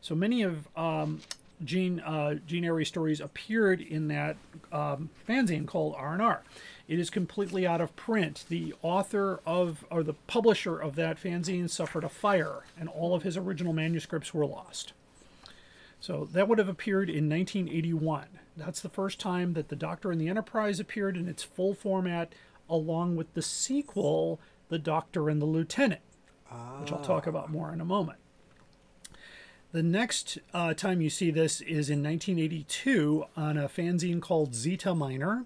So many of um, Jean, uh, Jean Airey stories appeared in that um, fanzine called R&R. It is completely out of print. The author of, or the publisher of that fanzine suffered a fire, and all of his original manuscripts were lost. So that would have appeared in 1981. That's the first time that the Doctor and the Enterprise appeared in its full format, along with the sequel, The Doctor and the Lieutenant, which I'll talk about more in a moment. The next uh, time you see this is in 1982 on a fanzine called Zeta Minor,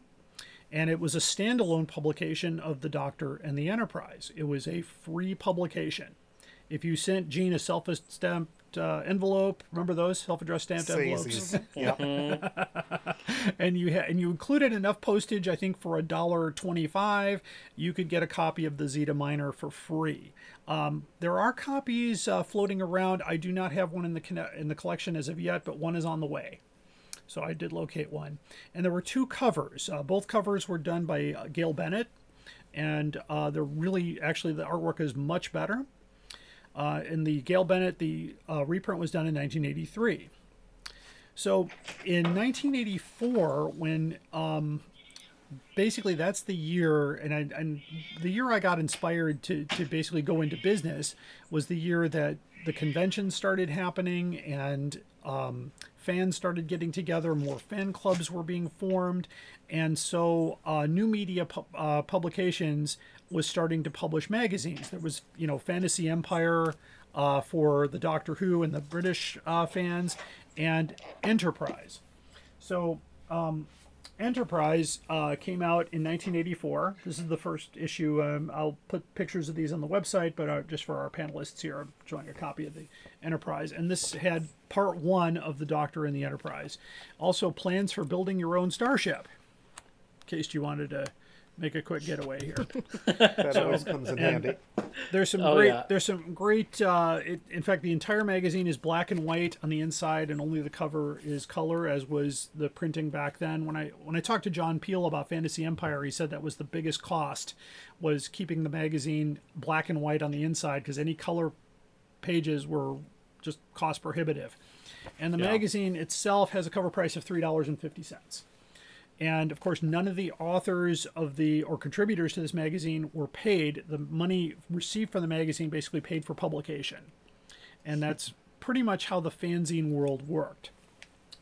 and it was a standalone publication of The Doctor and the Enterprise. It was a free publication. If you sent Jean a self-stamped uh, envelope, remember those self-addressed stamped envelopes? Yeah. and you ha- and you included enough postage, I think, for a dollar twenty-five, you could get a copy of the Zeta Minor for free. Um, there are copies uh, floating around. I do not have one in the conne- in the collection as of yet, but one is on the way. So I did locate one, and there were two covers. Uh, both covers were done by uh, Gail Bennett, and uh, they're really actually the artwork is much better. Uh, in the Gail Bennett, the uh, reprint was done in 1983. So in 1984, when um, basically that's the year, and I, and the year I got inspired to to basically go into business was the year that the conventions started happening and um, fans started getting together. More fan clubs were being formed, and so uh, new media pu- uh, publications was starting to publish magazines. There was you know Fantasy Empire. Uh, for the Doctor Who and the British uh, fans, and Enterprise. So um, Enterprise uh, came out in 1984. This is the first issue. Um, I'll put pictures of these on the website, but uh, just for our panelists here, I'm showing a copy of the Enterprise. And this had part one of the Doctor and the Enterprise. Also, plans for building your own starship, in case you wanted to make a quick getaway here. That always comes in handy. There's some Oh, great. yeah. There's some great. Uh, it, in fact, the entire magazine is black and white on the inside, and only the cover is color, as was the printing back then. When I when I talked to John Peel about Fantasy Empire, he said that was the biggest cost was keeping the magazine black and white on the inside because any color pages were just cost prohibitive. And the magazine itself has a cover price of three dollars and fifty cents. And of course, none of the authors of the or contributors to this magazine were paid. The money received from the magazine basically paid for publication. And that's pretty much how the fanzine world worked.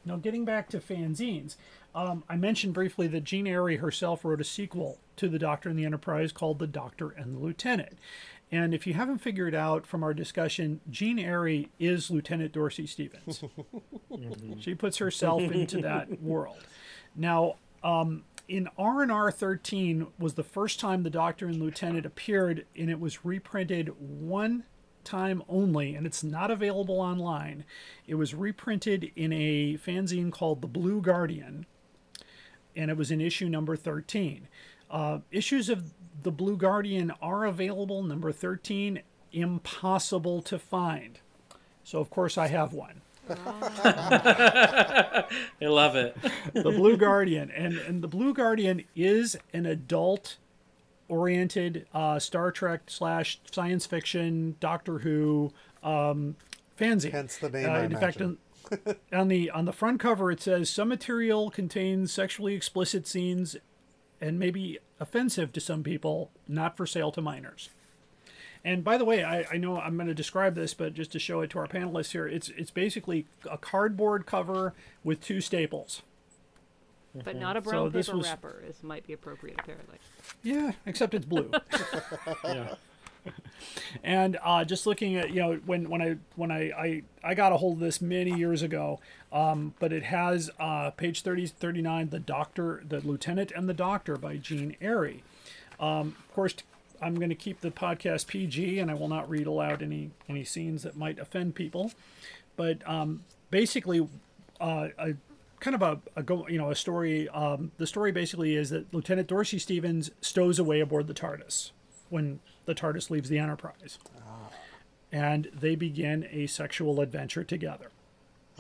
Now, getting back to fanzines, um, I mentioned briefly that Jean Airey herself wrote a sequel to The Doctor and the Enterprise called The Doctor and the Lieutenant. And if you haven't figured out from our discussion, Jean Airey is Lieutenant Dorsey Stevens. she puts herself into that world. Now, um, in R&R 13 was the first time the Doctor and Lieutenant appeared, and it was reprinted one time only, and it's not available online. It was reprinted in a fanzine called The Blue Guardian, and it was in issue number 13. Uh, issues of The Blue Guardian are available, number 13, impossible to find. So, of course, I have one. I love it. the Blue Guardian, and and the Blue Guardian is an adult oriented uh, Star Trek slash science fiction Doctor Who um, fanzine. Hence the name, Uh, I in fact, on, on the on the front cover it says some material contains sexually explicit scenes and may be offensive to some people, not for sale to minors. And by the way, I, I know I'm going to describe this, but just to show it to our panelists here, it's it's basically a cardboard cover with two staples. But not a So brown this paper was- wrapper. This might be appropriate, apparently. Yeah, except it's blue. Yeah. and uh, just looking at you know when when I when I I, I got a hold of this many years ago, um, but it has uh, page 30, 39, the doctor, the lieutenant, and the doctor by Jean Airey. Um, of course, I'm going to keep the podcast PG, and I will not read aloud any any scenes that might offend people. But um, basically, uh, a kind of a, a go you know a story. Um, the story basically is that Lieutenant Dorsey Stevens stows away aboard the TARDIS when the TARDIS leaves the Enterprise, and they begin a sexual adventure together.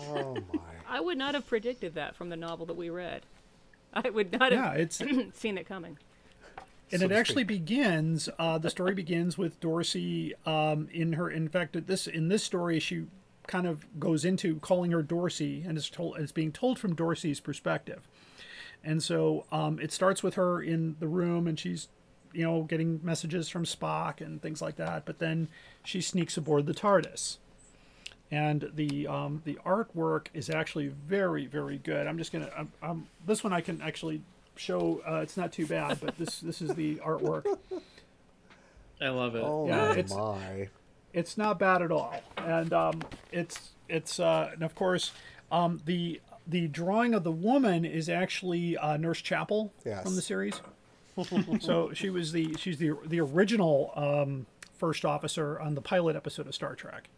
Oh my. I would not have predicted that from the novel that we read. I would not Yeah, have it's seen it coming. And so it actually begins. Uh, the story begins with Dorsey um, in her. In fact, at this in this story, she kind of goes into calling her Dorsey, and it's told it's being told from Dorsey's perspective. And so um, it starts with her in the room, and she's, you know, getting messages from Spock and things like that. But then she sneaks aboard the TARDIS, and the um, the artwork is actually very very good. I'm just gonna um, um, this one I can actually show. Uh, it's not too bad, but this this is the artwork. I love it. Oh Yeah, it's- my. It's not bad at all, and um, it's it's uh, and of course um, the the drawing of the woman is actually uh, Nurse Chapel Yes. from the series. so she was the she's the the original um, first officer on the pilot episode of Star Trek.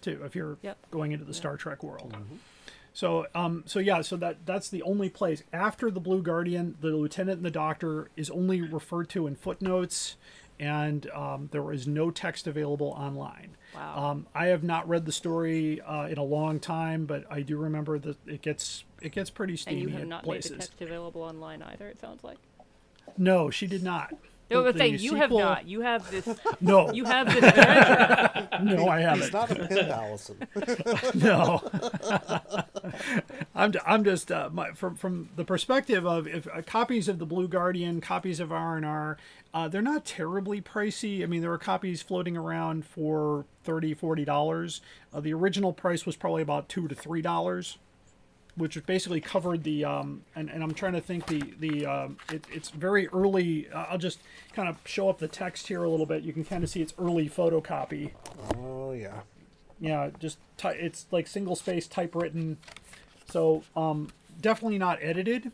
Too, if you're Yep. going into the Star Trek world. So, um, so yeah, so that that's the only place after the Blue Guardian, the lieutenant and the doctor is only referred to in footnotes, and um, there is no text available online. Wow. Um, I have not read the story uh, in a long time, but I do remember that it gets it gets pretty steamy. And you have not places. made the text available online either, it sounds like. No, she did not. No, but saying the you have not. You have this. No, You have this treasure. no, I haven't. He's not a pin Allison. no i'm, I'm just uh, my, from from the perspective of if uh, copies of the blue guardian copies of r&r uh, they're not terribly pricey i mean there are copies floating around for 30 40 dollars uh, the original price was probably about two to three dollars which basically covered the um, and, and I'm trying to think the the um, it, it's very early. Uh, I'll just kind of show up the text here a little bit. You can kind of see it's early photocopy. Oh yeah. Yeah, just ty- it's like single space typewritten. So um, definitely not edited.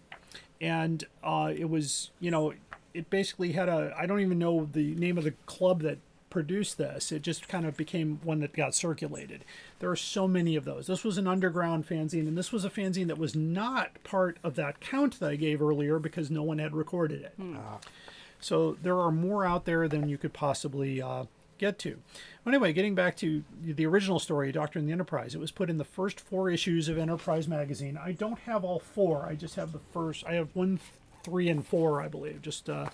and uh, it was you know it basically had a I don't even know the name of the club that produced this. It just kind of became one that got circulated. There are so many of those. This was an underground fanzine, and this was a fanzine that was not part of that count that I gave earlier because no one had recorded it. So there are more out there than you could possibly uh, get to. Well, Anyway, getting back to the original story, Doctor and the Enterprise, it was put in the first four issues of Enterprise magazine. I don't have all four. I just have the first. I have one, three, and four, I believe. Just uh,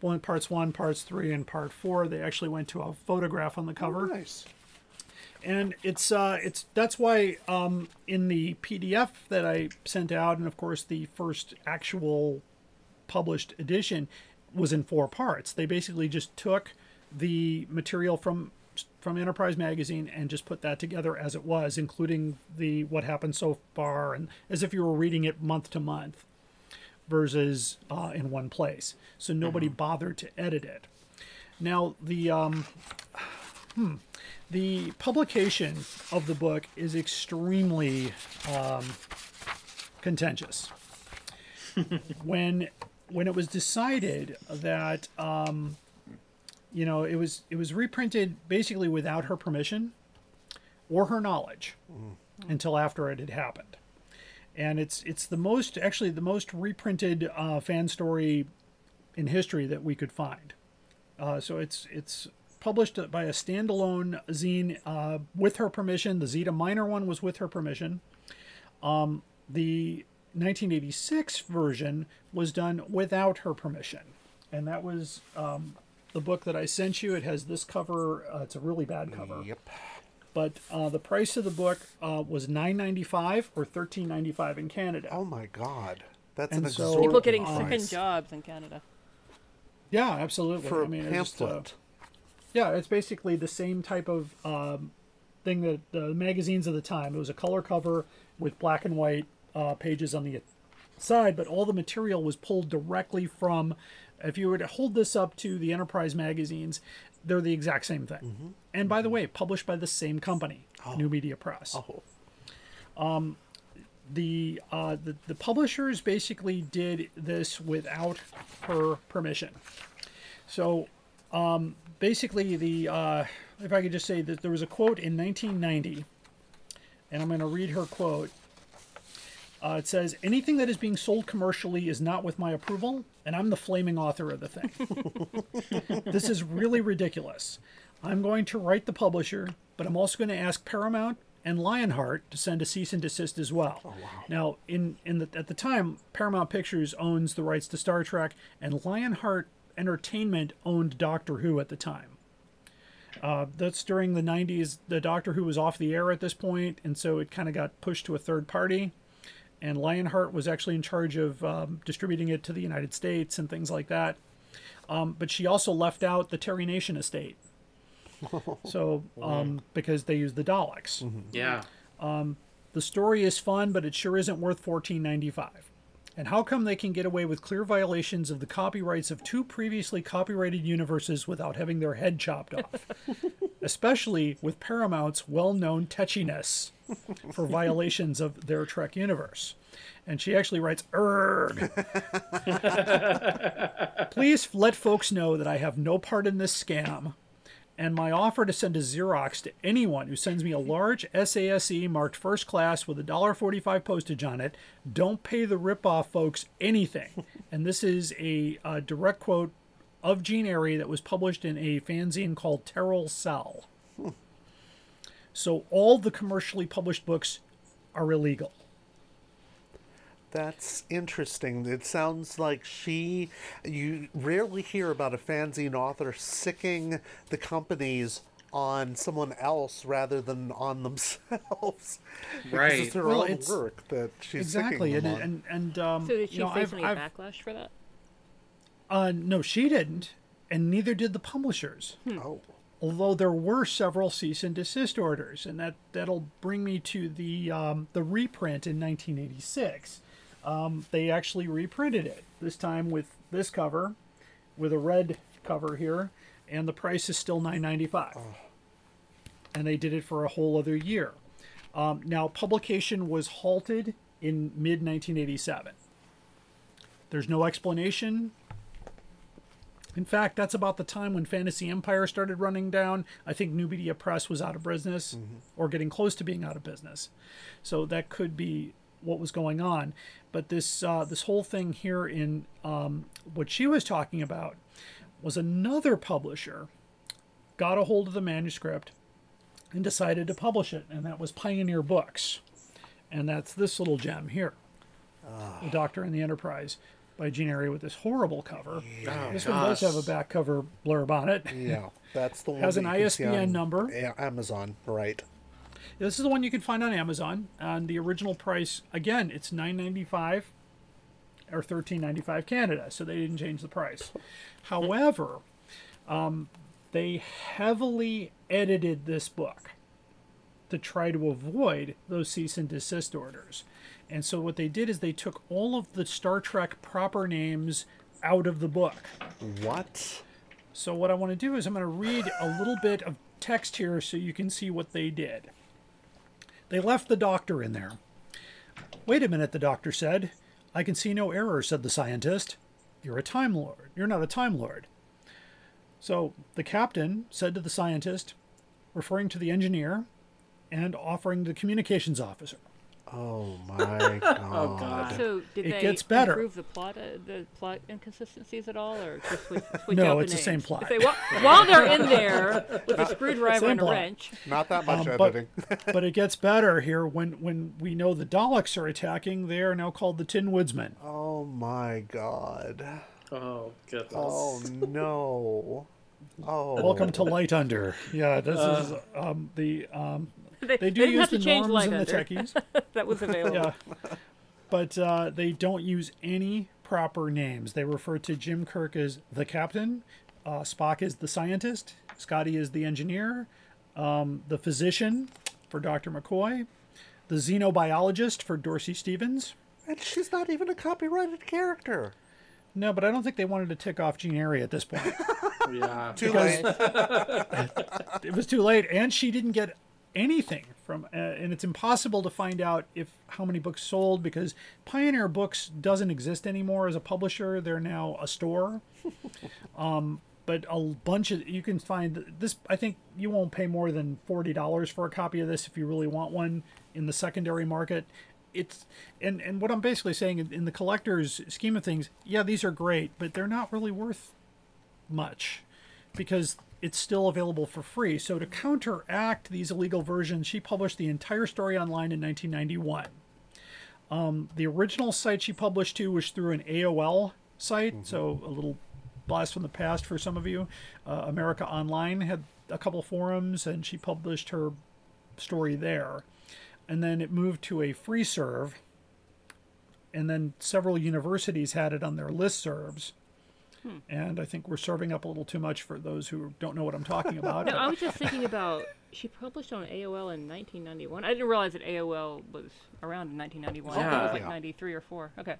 one parts one, parts three, and part four. They actually went to a photograph on the cover Nice. and it's uh it's that's why um in the pdf that i sent out and of course the first actual published edition was in four parts they basically just took the material from from enterprise magazine and just put that together as it was including the what happened so far and as if you were reading it month to month versus uh, in one place. So nobody bothered to edit it. Now the um the publication of the book is extremely um, contentious. when when it was decided that um, you know it was it was reprinted basically without her permission or her knowledge until after it had happened, and it's it's the most actually the most reprinted uh, fan story in history that we could find. Uh, so it's it's published by a standalone zine uh, with her permission. The Zeta Minor one was with her permission. Um, the 1986 version was done without her permission, and that was um, the book that I sent you. It has this cover. Uh, it's a really bad cover. Yep. But uh, the price of the book uh, was 9.95 or 13.95 in Canada. Oh my God. That's And an so- People getting price second jobs in Canada. Yeah, absolutely. for I a mean, it's just, uh, pamphlet. Yeah, it's basically the same type of um, thing that the magazines of the time. It was a color cover with black and white uh, pages on the side, but all the material was pulled directly from. If you were to hold this up to the Enterprise magazines, they're the exact same thing. Mm-hmm. And by the way, published by the same company, New Media Press oh, the uh, the the publishers basically did this without her permission. So um, basically, the uh, if I could just say that there was a quote in 1990, and I'm going to read her quote. Uh, it says, "Anything that is being sold commercially is not with my approval, and I'm the flaming author of the thing. this is really ridiculous. I'm going to write the publisher, but I'm also going to ask Paramount and Lionheart to send a cease and desist as well. Now, in in the at the time, Paramount Pictures owns the rights to Star Trek, and Lionheart Entertainment owned Doctor Who at the time. Uh, that's during the 90s. The Doctor Who was off the air at this point, and so it kind of got pushed to a third party. And Lionheart was actually in charge of um, distributing it to the United States and things like that. Um, but she also left out the Terry Nation estate. So, um, because they use the Daleks. Yeah. The story is fun, but it sure isn't worth fourteen ninety five. And how come they can get away with clear violations of the copyrights of two previously copyrighted universes without having their head chopped off? Especially with Paramount's well known tetchiness for violations of their Trek universe. And she actually writes, Erg. Please let folks know that I have no part in this scam and my offer to send a Xerox to anyone who sends me a large SASE marked first class with a $1.45 postage on it. Don't pay the ripoff folks anything. and this is a, uh direct quote of Jean Airey that was published in a fanzine called Terrell Cell. So all the commercially published books are illegal. That's interesting. It sounds like she. You rarely hear about a fanzine author sicking the companies on someone else rather than on themselves. Because Right. It's their Well, own it's- work that she's exactly, sicking and them on. and and um, So did she you know, face I've, any I've, backlash for that? uh, no, she didn't, and neither did the publishers. oh, although there were several cease and desist orders, and that that'll bring me to the um, the reprint in 1986. Um, they actually reprinted it this time with this cover, with a red cover here, and the price is still 9.95. And they did it for a whole other year. Um, now publication was halted in mid 1987. There's no explanation. In fact, that's about the time when Fantasy Empire started running down. I think New Media Press was out of business or getting close to being out of business. So that could be what was going on. But this uh, this whole thing here in um, what she was talking about was another publisher got a hold of the manuscript and decided to publish it, and that was Pioneer Books, and that's this little gem here, "The Doctor and the Enterprise" by Jean Airey with this horrible cover. this one does have a back cover blurb on it. Yeah, that's the one. Has an you can see ISBN on number. Amazon, right? This is the one you can find on Amazon. And the original price, again, it's nine ninety five or thirteen ninety five Canada, so they didn't change the price. However, um, they heavily edited this book to try to avoid those cease and desist orders. And so what they did is they took all of the Star Trek proper names out of the book. What? So what I want to do is I'm going to read a little bit of text here so you can see what they did. They left the doctor in there. Wait a minute, the doctor said. I can see no error, said the scientist. You're a Time Lord. You're not a Time Lord. So the captain said to the scientist, referring to the engineer and offering the communications officer. Oh my god. Oh God. So did It they gets better. improve the plot, uh, the plot inconsistencies at all, or just switch, switch No, out it's the same names? plot. If they, while, while they're in there with a screwdriver Same and a plot. wrench, Not that much Um, but, editing. but it gets better here when, when we know the Daleks are attacking. They are now called the Tin Woodsmen. oh my god. Oh goodness. Oh no. Oh. Welcome to Light Under. Yeah, this is um, the um, they, they do didn't use the change norms light and the under. techies. that was available. Yeah, but uh, they don't use any proper names. They refer to Jim Kirk as the captain, uh, Spock is the scientist, Scotty is the engineer, um, the physician for Dr. McCoy, the xenobiologist for Dorsey Stevens. And she's not even a copyrighted character. No, but I don't think they wanted to tick off Jean Airey at this point. Yeah. Too late. it was too late, and she didn't get anything from. Uh, and it's impossible to find out if how many books sold because Pioneer Books doesn't exist anymore as a publisher. They're now a store. um, but a bunch of you can find this. I think you won't pay more than forty dollars for a copy of this if you really want one in the secondary market. It's and and what I'm basically saying in, in the collector's scheme of things, yeah, these are great, but they're not really worth much because it's still available for free. So to counteract these illegal versions, she published the entire story online in 1991. Um, the original site she published to was through an AOL site, so a little blast from the past for some of you. Uh, America Online had a couple forums, and she published her story there. And then it moved to a free serve, and then several universities had it on their listservs hmm. and I think we're serving up a little too much for those who don't know what I'm talking about. No, I was just thinking about she published on AOL in 1991. I didn't realize that AOL was around in 1991. I thought it was like Yeah. 93 or 4. Okay.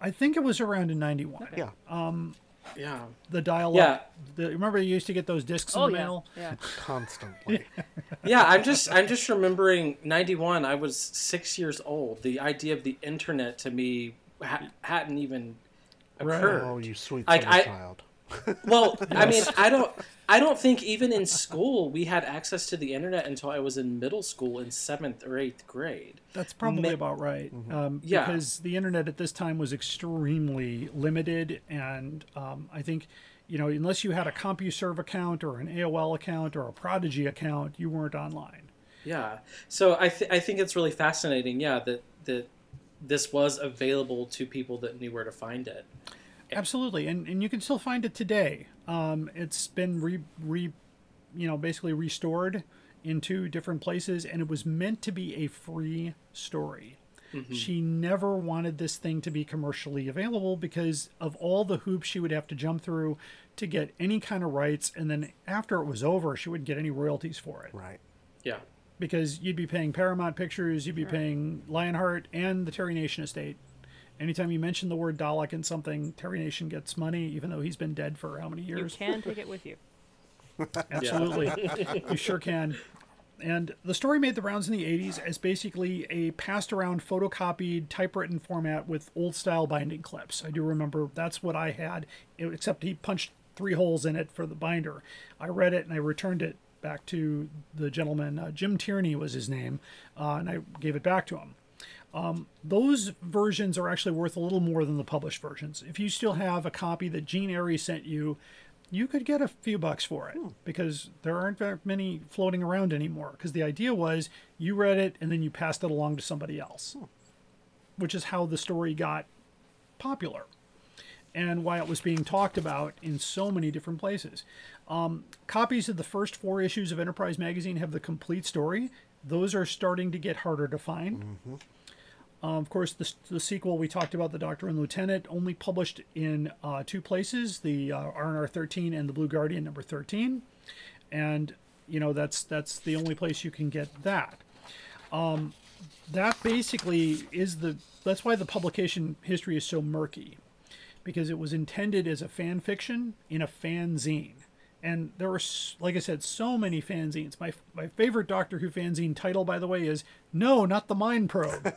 I think it was around in '91. Yeah. Um, Yeah. The dial-up. Yeah. The, remember you used to get those discs in Oh the yeah. mail. Yeah. Constantly. Yeah, I'm just I'm just remembering 91. I was 6 years old. The idea of the internet to me ha- hadn't even occurred. Oh, you sweet Like, I- child. Well, I mean, I don't I don't think even in school we had access to the internet until I was in middle school in 7th or 8th grade. That's probably Ma- about right. Um, Yeah. Because the internet at this time was extremely limited, and um, I think, you know, unless you had a CompuServe account or an AOL account or a Prodigy account, you weren't online. Yeah. So I th- I think it's really fascinating, yeah, that that this was available to people that knew where to find it. Absolutely, and and you can still find it today. Um, it's been re, re you know basically restored into different places, and it was meant to be a free story. She never wanted this thing to be commercially available because of all the hoops she would have to jump through to get any kind of rights, and then after it was over, she wouldn't get any royalties for it Right. Yeah. because you'd be paying Paramount Pictures, you'd be paying Lionheart and the Terry Nation estate. Anytime you mention the word Dalek in something, Terry Nation gets money, even though he's been dead for how many years? You can take it with you. Absolutely, you sure can. and the story made the rounds in the 80s as basically a passed around photocopied typewritten format with old style binding clips. I do remember that's what I had, except he punched three holes in it for the binder. I read it and I returned it back to the gentleman. Uh, Jim Tierney was his name, uh, and I gave it back to him. Um, those versions are actually worth a little more than the published versions. If you still have a copy that Jean Airey sent you, you could get a few bucks for it because there aren't very many floating around anymore. Because the idea was you read it and then you passed it along to somebody else, which is how the story got popular and why it was being talked about in so many different places. Um, copies of the first four issues of Enterprise magazine have the complete story. Those are starting to get harder to find. Um, of course, the, the sequel we talked about, the Doctor and Lieutenant, only published in uh, two places: the uh, R&R 13 and the Blue Guardian number 13, and you know that's that's the only place you can get that. Um, that basically is the that's why the publication history is so murky, because it was intended as a fan fiction in a fanzine. And there were, like I said, so many fanzines. My my favorite Doctor Who fanzine title, by the way, is "No, not the Mind Probe."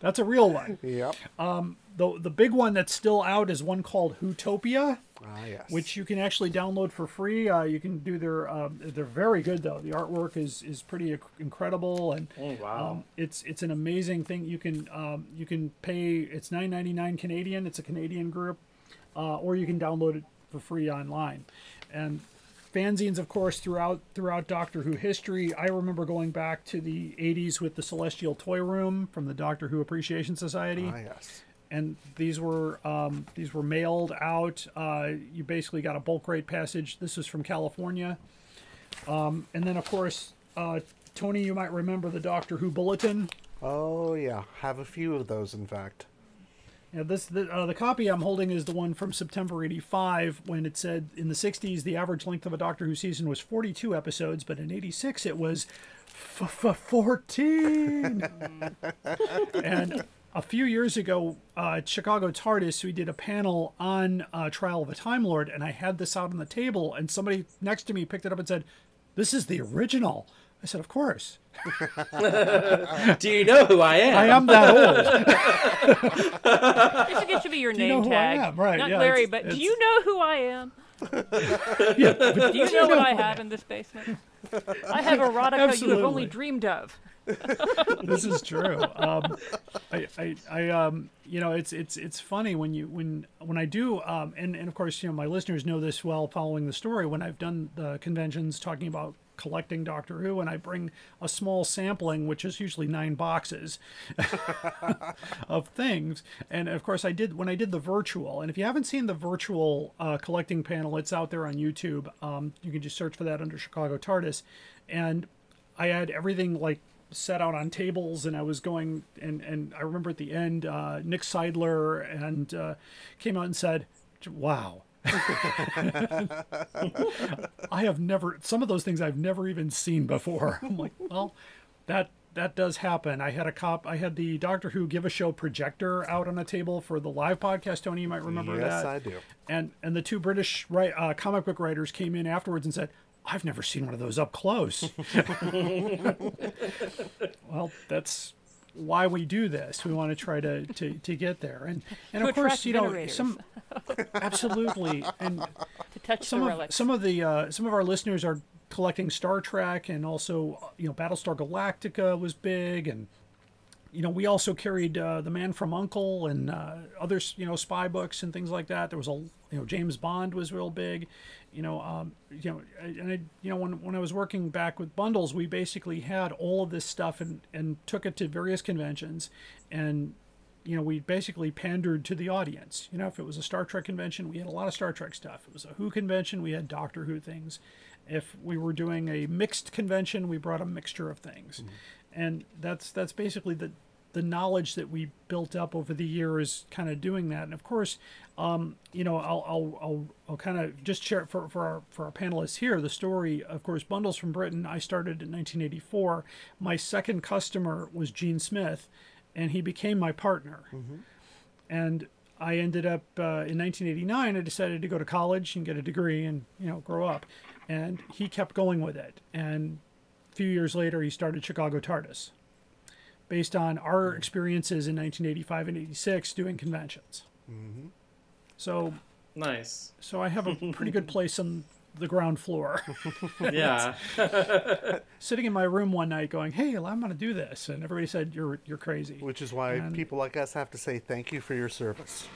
That's a real one. Yep. um The the big one that's still out is one called Whotopia, Ah, yes. which you can actually download for free. Uh, you can do their um, they're very good though. The artwork is is pretty incredible and Oh, wow. um, it's it's an amazing thing. You can um, you can pay it's nine ninety nine Canadian. It's a Canadian group, uh, or you can download it for free online. And fanzines, of course, throughout throughout Doctor Who history. I remember going back to the '80s with the Celestial Toy Room from the Doctor Who Appreciation Society ah, yes. and these were um, these were mailed out. Uh, you basically got a bulk rate passage. This was from California, um, and then of course, uh, Tony, you might remember the Doctor Who bulletin. Oh, yeah. Have a few of those, in fact. Yeah, this the, uh, the copy I'm holding is the one from September '85 when it said in the '60s the average length of a Doctor Who season was 42 episodes, but in '86 it was f- f- 14. and a few years ago, uh, Chicago TARDIS, we did a panel on uh, Trial of a Time Lord, and I had this out on the table, and somebody next to me picked it up and said, "This is the original." I said, "Of course, Do you know who I am? I am that old." I think it should be your you name know who I tag. am? Right, Not yeah, Larry, it's- but do you know who I am? yeah, but Do you know what I have in this basement? I have erotica you have only dreamed of. this is true. Um, I, I, I, um, you know, it's it's it's funny when you when when I do, um, and and of course, you know, my listeners know this well following the story. When I've done the conventions talking about collecting Doctor Who, and I bring a small sampling, which is usually nine boxes of things. And of course, I did when I did the virtual. And if you haven't seen the virtual uh, collecting panel, it's out there on YouTube. Um, you can just search for that under Chicago TARDIS, and I had everything like set out on tables and I was going and and I remember at the end uh, Nick Seidler and uh, came out and said wow I have never some of those things I've never even seen before I'm like well that that does happen I had a cop I had the Doctor Who Give a Show projector out on a table for the live podcast Tony you might remember yes, that Yes, I do. and and the two British right, uh, comic book writers came in afterwards and said, "I've never seen one of those up close." well, that's why we do this. We want to try to to, to get there, and and To of course, you know, some absolutely, and To touch some of relics. some of the uh, some of our listeners are collecting Star Trek, and also uh, you know Battlestar Galactica was big, and you know we also carried uh, the Man from Uncle and uh, other you know spy books and things like that. There was a you know James Bond was real big, you know um, you know and I, you know when when I was working back with bundles, we basically had all of this stuff and and took it to various conventions, and you know, we basically pandered to the audience. You know, if it was a Star Trek convention, we had a lot of Star Trek stuff. If it was a Who convention, we had Doctor Who things. If we were doing a mixed convention, we brought a mixture of things. And that's that's basically the the knowledge that we built up over the years kind of doing that. And of course, um, you know, I'll I'll I'll, I'll kind of just share for for our for our panelists here the story. Of course, bundles from Britain. I started in 1984. My second customer was Gene Smith, and he became my partner and I ended up uh, in 1989. I decided to go to college and get a degree and you know grow up. and he kept going with it. And few years later, he started Chicago TARDIS, based on our experiences in 1985 and 86 doing conventions. So, Nice. so I have a pretty good place on the ground floor. Yeah. Sitting in my room one night, going, "Hey, I'm going to do this," and everybody said, "You're you're crazy." Which is why And- people like us have to say thank you for your service.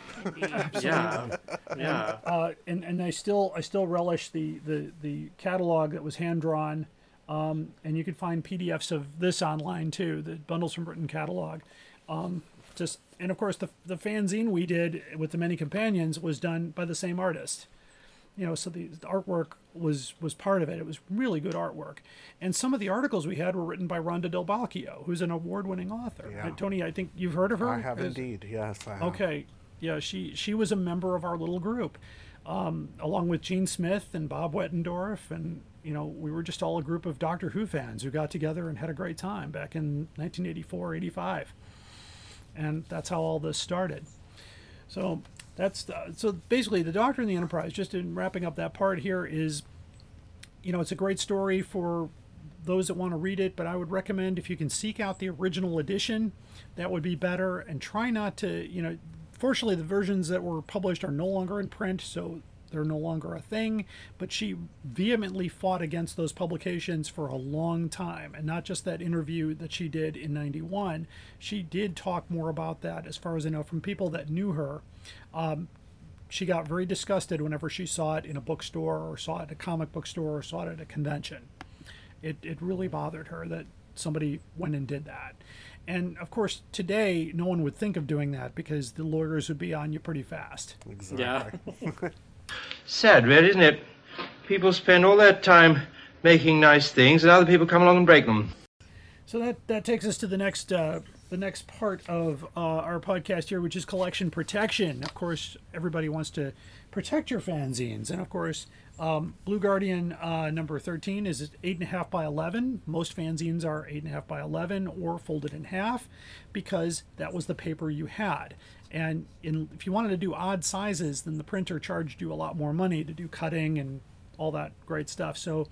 yeah. Yeah. uh, and and I still I still relish the the the catalog that was hand drawn, um, and you can find PDFs of this online too. The bundles from Britain catalog, um, just and of course the the fanzine we did with the many companions was done by the same artist. You know, so the, the artwork was was part of it. It was really good artwork, and some of the articles we had were written by Rhonda Del Bacchio, who's an award-winning author. Yeah. Uh, Tony, I think you've heard of her. I have Is- indeed. Yes, I have. Okay, yeah, she she was a member of our little group, um, along with Gene Smith and Bob Wettendorf, and you know we were just all a group of Doctor Who fans who got together and had a great time back in 1984, 85, and that's how all this started. So that's the, so basically the Doctor and the Enterprise. Just in wrapping up that part here is, you know, it's a great story for those that want to read it, but I would recommend if you can seek out the original edition, that would be better. And try not to, you know, fortunately the versions that were published are no longer in print, so they're no longer a thing. But she vehemently fought against those publications for a long time, and not just that interview that she did in '91. She did talk more about that, as far as I know, from people that knew her um, she got very disgusted whenever she saw it in a bookstore or saw it at a comic book store or saw it at a convention. It, it really bothered her that somebody went and did that. And of course, today, no one would think of doing that because the lawyers would be on you pretty fast. Exactly. Yeah. Sad, really, isn't it? People spend all their time making nice things, and other people come along and break them. So that, that takes us to the next uh, the next part of uh, our podcast here, which is collection protection. Of course, everybody wants to protect your fanzines, and of course, um, Blue Guardian uh, number thirteen is eight and a half by eleven. Most fanzines are eight and a half by eleven or folded in half, because that was the paper you had. And in, if you wanted to do odd sizes, then the printer charged you a lot more money to do cutting and all that great stuff. So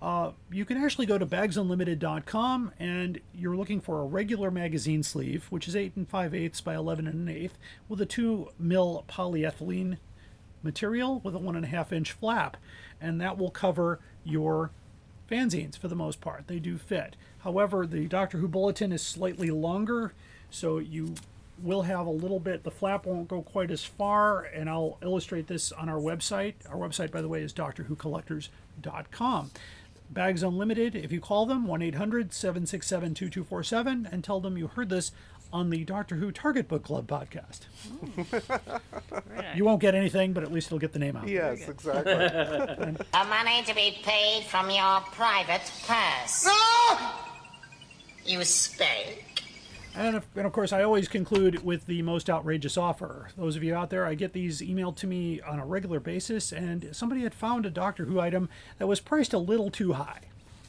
uh, you can actually go to bagsunlimited.com and you're looking for a regular magazine sleeve, which is 8 and 5 eighths by 11 and an eighth, with a 2 mil polyethylene material with a 1.5 inch flap. And that will cover your fanzines for the most part. They do fit. However, the Doctor Who Bulletin is slightly longer, so you will have a little bit, the flap won't go quite as far, and I'll illustrate this on our website. Our website, by the way, is drwhocollectors.com. Bags Unlimited, if you call them, 1 800 767 2247, and tell them you heard this on the Doctor Who Target Book Club podcast. Very. You won't get anything, but at least it'll get the name out. Yes, exactly. The money to be paid from your private purse. You speak. And of, and of course, I always conclude with the most outrageous offer. Those of you out there, I get these emailed to me on a regular basis, and somebody had found a Doctor Who item that was priced a little too high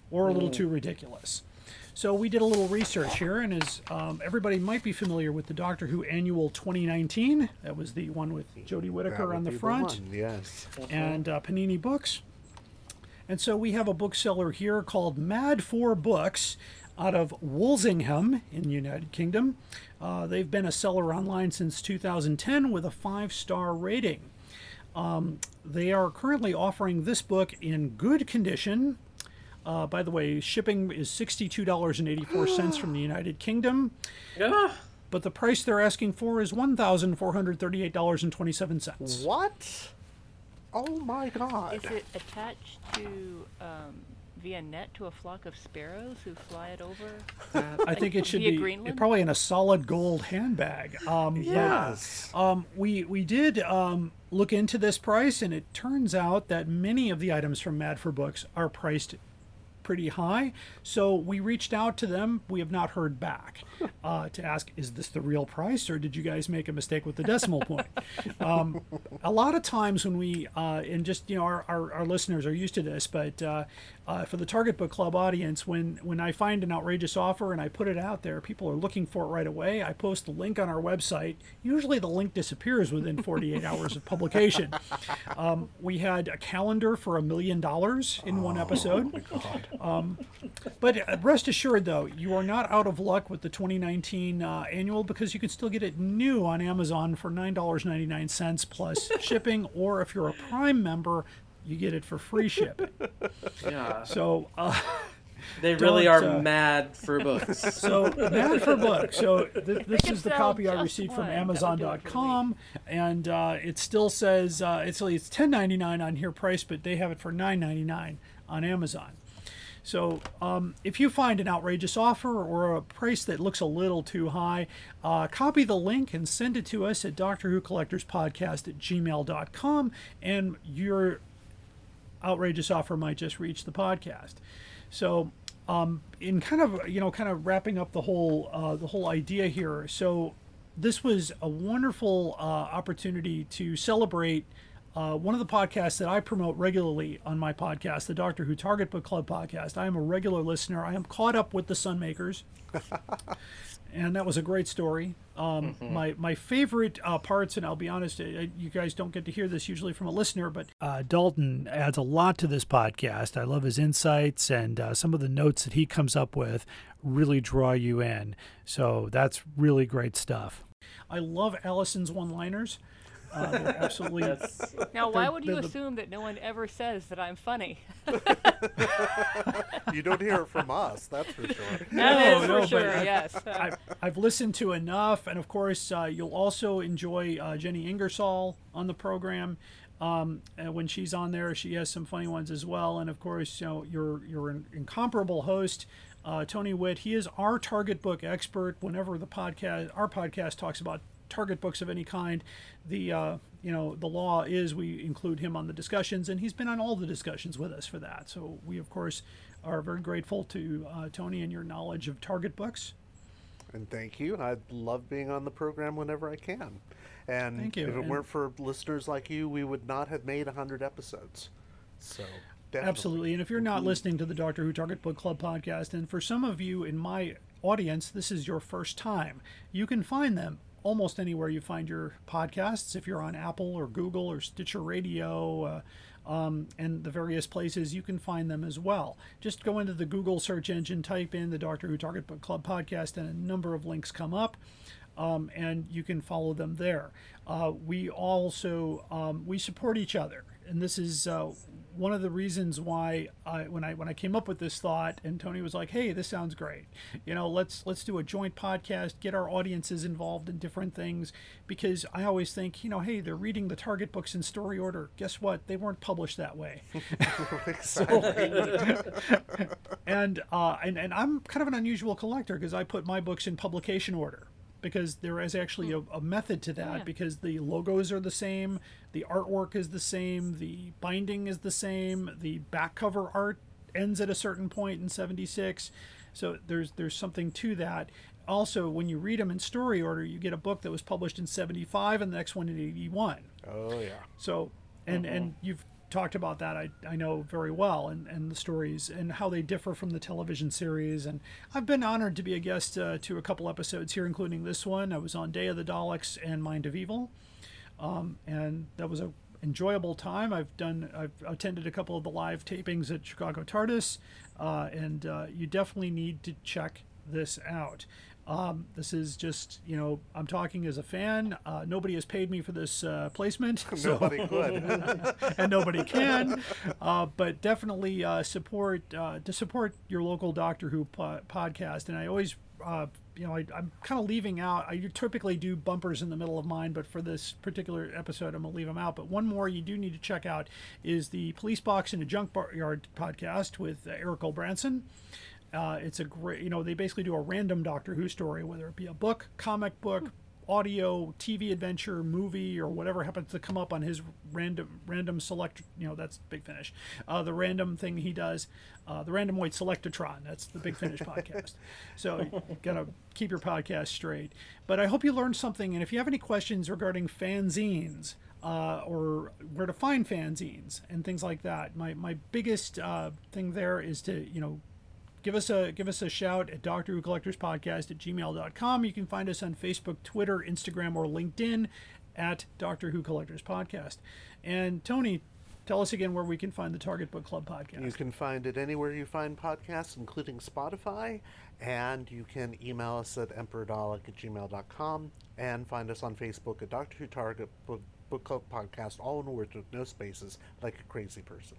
or a little too ridiculous. So we did a little research here, and as um, everybody might be familiar with the Doctor Who Annual 2019, that was the one with Jodie Whittaker on the be front one, Yes. and uh, Panini Books. And so we have a bookseller here called Mad for Books out of Wolsingham in the United Kingdom. Uh, they've been a seller online since 2010 with a five star rating. Um, they are currently offering this book in good condition. Uh, by the way, shipping is $62.84 from the United Kingdom, Yeah. but the price they're asking for is $1,438.27. What? Oh my god. Is it attached to um, via net to a flock of sparrows who fly it over? I think it should be Greenland? probably in a solid gold handbag. Um, but, Yes. um, we we did um, look into this price, and it turns out that many of the items from Mad for Books are priced pretty high. So we reached out to them. We have not heard back uh, to ask, is this the real price or did you guys make a mistake with the decimal point? Um, a lot of times when we, uh, and just, you know, our, our, our listeners are used to this, but uh, uh, for the Target Book Club audience, when, when I find an outrageous offer and I put it out there, people are looking for it right away. I post the link on our website. Usually the link disappears within 48 hours of publication. Um, we had a calendar for a million dollars in one episode. Um, but uh, rest assured, though, you are not out of luck with the 2019 uh, annual because you can still get it new on Amazon for $9.99 plus shipping, or if you're a Prime member, you get it for free shipping. Yeah. So, uh, They really are uh, mad for books. so mad for books. So th- this is the copy I received from one. That would do it for Amazon.com, and uh, it still says uh, it's it's ten ninety nine on here price, but they have it for nine ninety nine on Amazon. So um, if you find an outrageous offer or a price that looks a little too high, uh, copy the link and send it to us at Doctor Who Collectors Podcast at gmail.com, and your outrageous offer might just reach the podcast. So, um, in kind of you know, kind of wrapping up the whole uh, the whole idea here. So, this was a wonderful uh, opportunity to celebrate. Uh, one of the podcasts that I promote regularly on my podcast, the Doctor Who Target Book Club podcast. I am a regular listener. I am caught up with the Sunmakers, and that was a great story. Um, My my favorite uh, parts, and I'll be honest, uh, you guys don't get to hear this usually from a listener, but uh, Dalton adds a lot to this podcast. I love his insights and uh, some of the notes that he comes up with really draw you in. So that's really great stuff. I love Allison's one-liners. Uh, they're absolutely. Now, why would you assume that no one ever says that I'm funny? You don't hear it from us, that's for sure. That is no, for but sure, I- yes. I've, I've listened to enough, and of course, uh, you'll also enjoy uh, Jenny Ingersoll on the program. Um, and when she's on there, she has some funny ones as well. And of course, you know, your your in- incomparable host, uh, Tony Whitt. He is our target book expert. Whenever the podcast, our podcast talks about target books of any kind, the uh, you know the law is we include him on the discussions, and he's been on all the discussions with us for that. So we of course are very grateful to uh, Tony and your knowledge of target books. And thank you. I love being on the program whenever I can. And Thank you, if it and- weren't for listeners like you, we would not have made 100 episodes. So, definitely. Absolutely. And if you're not listening to the Doctor Who Target Book Club podcast, and for some of you in my audience, this is your first time, you can find them almost anywhere you find your podcasts. If you're on Apple or Google or Stitcher Radio, uh, um, and the various places you can find them as well. Just go into the Google search engine, type in the Doctor Who Target Book Club podcast, and a number of links come up. Um, and you can follow them there. Uh, we also um, we support each other, and this is uh, one of the reasons why I, when I when I came up with this thought, and Tony was like, "Hey, this sounds great. You know, let's let's do a joint podcast, get our audiences involved in different things." Because I always think, you know, hey, they're reading the target books in story order. Guess what? They weren't published that way. and uh, and and I'm kind of an unusual collector because I put my books in publication order because there is actually a, a method to that Yeah. because the logos are the same, the artwork is the same, the binding is the same, the back cover art ends at a certain point in 76. So there's there's something to that. Also, when you read them in story order, you get a book that was published in 75 and the next one in 81. Oh, yeah. So, and and uh-huh. you've talked about that. I, I know very well, and, and the stories and how they differ from the television series. And I've been honored to be a guest uh, to a couple episodes here, including this one. I was on Day of the Daleks and Mind of Evil, um, and that was a enjoyable time. I've done I've attended a couple of the live tapings at Chicago TARDIS, uh, and uh, you definitely need to check this out. Um, this is just, you know, I'm talking as a fan. Uh, nobody has paid me for this uh, placement. so- Nobody could. and nobody can. Uh, but definitely uh, support uh, to support your local Doctor Who po- podcast. And I always, uh, you know, I, I'm kind of leaving out. I typically do bumpers in the middle of mine, but for this particular episode, I'm gonna leave them out. But one more you do need to check out is the Police Box in a Junkyard Yard podcast with uh, Eric O'Branson. Uh, it's a great, you know, they basically do a random Doctor Who story, whether it be a book, comic book, audio, TV adventure, movie, or whatever happens to come up on his random random select. You know, that's Big Finish. Uh, the random thing he does, uh, the Randomoid Selectatron. That's the Big Finish podcast. So you gotta keep your podcast straight. But I hope you learned something. And if you have any questions regarding fanzines. Uh, or where to find fanzines and things like that. My, my biggest uh, thing there is to you know give us a give us a shout at Doctor Who Collectors Podcast at gmail.com. You can find us on Facebook, Twitter, Instagram, or LinkedIn at Doctor Who Collectors Podcast. And Tony, tell us again where we can find the Target Book Club podcast. You can find it anywhere you find podcasts, including Spotify, and you can email us at emperordalek at gmail.com and find us on Facebook at Doctor Who Target Book, Book Club Podcast, all in words with no spaces, like a crazy person.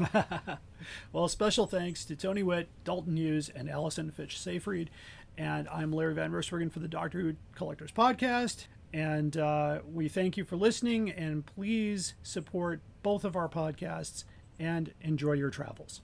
well, special thanks to Tony Whitt, Dalton Hughes, and Allison Fitch Seyfried. And I'm Larry Van Roostergen for the Doctor Who Collectors Podcast. And uh, we thank you for listening, and please support both of our podcasts and enjoy your travels.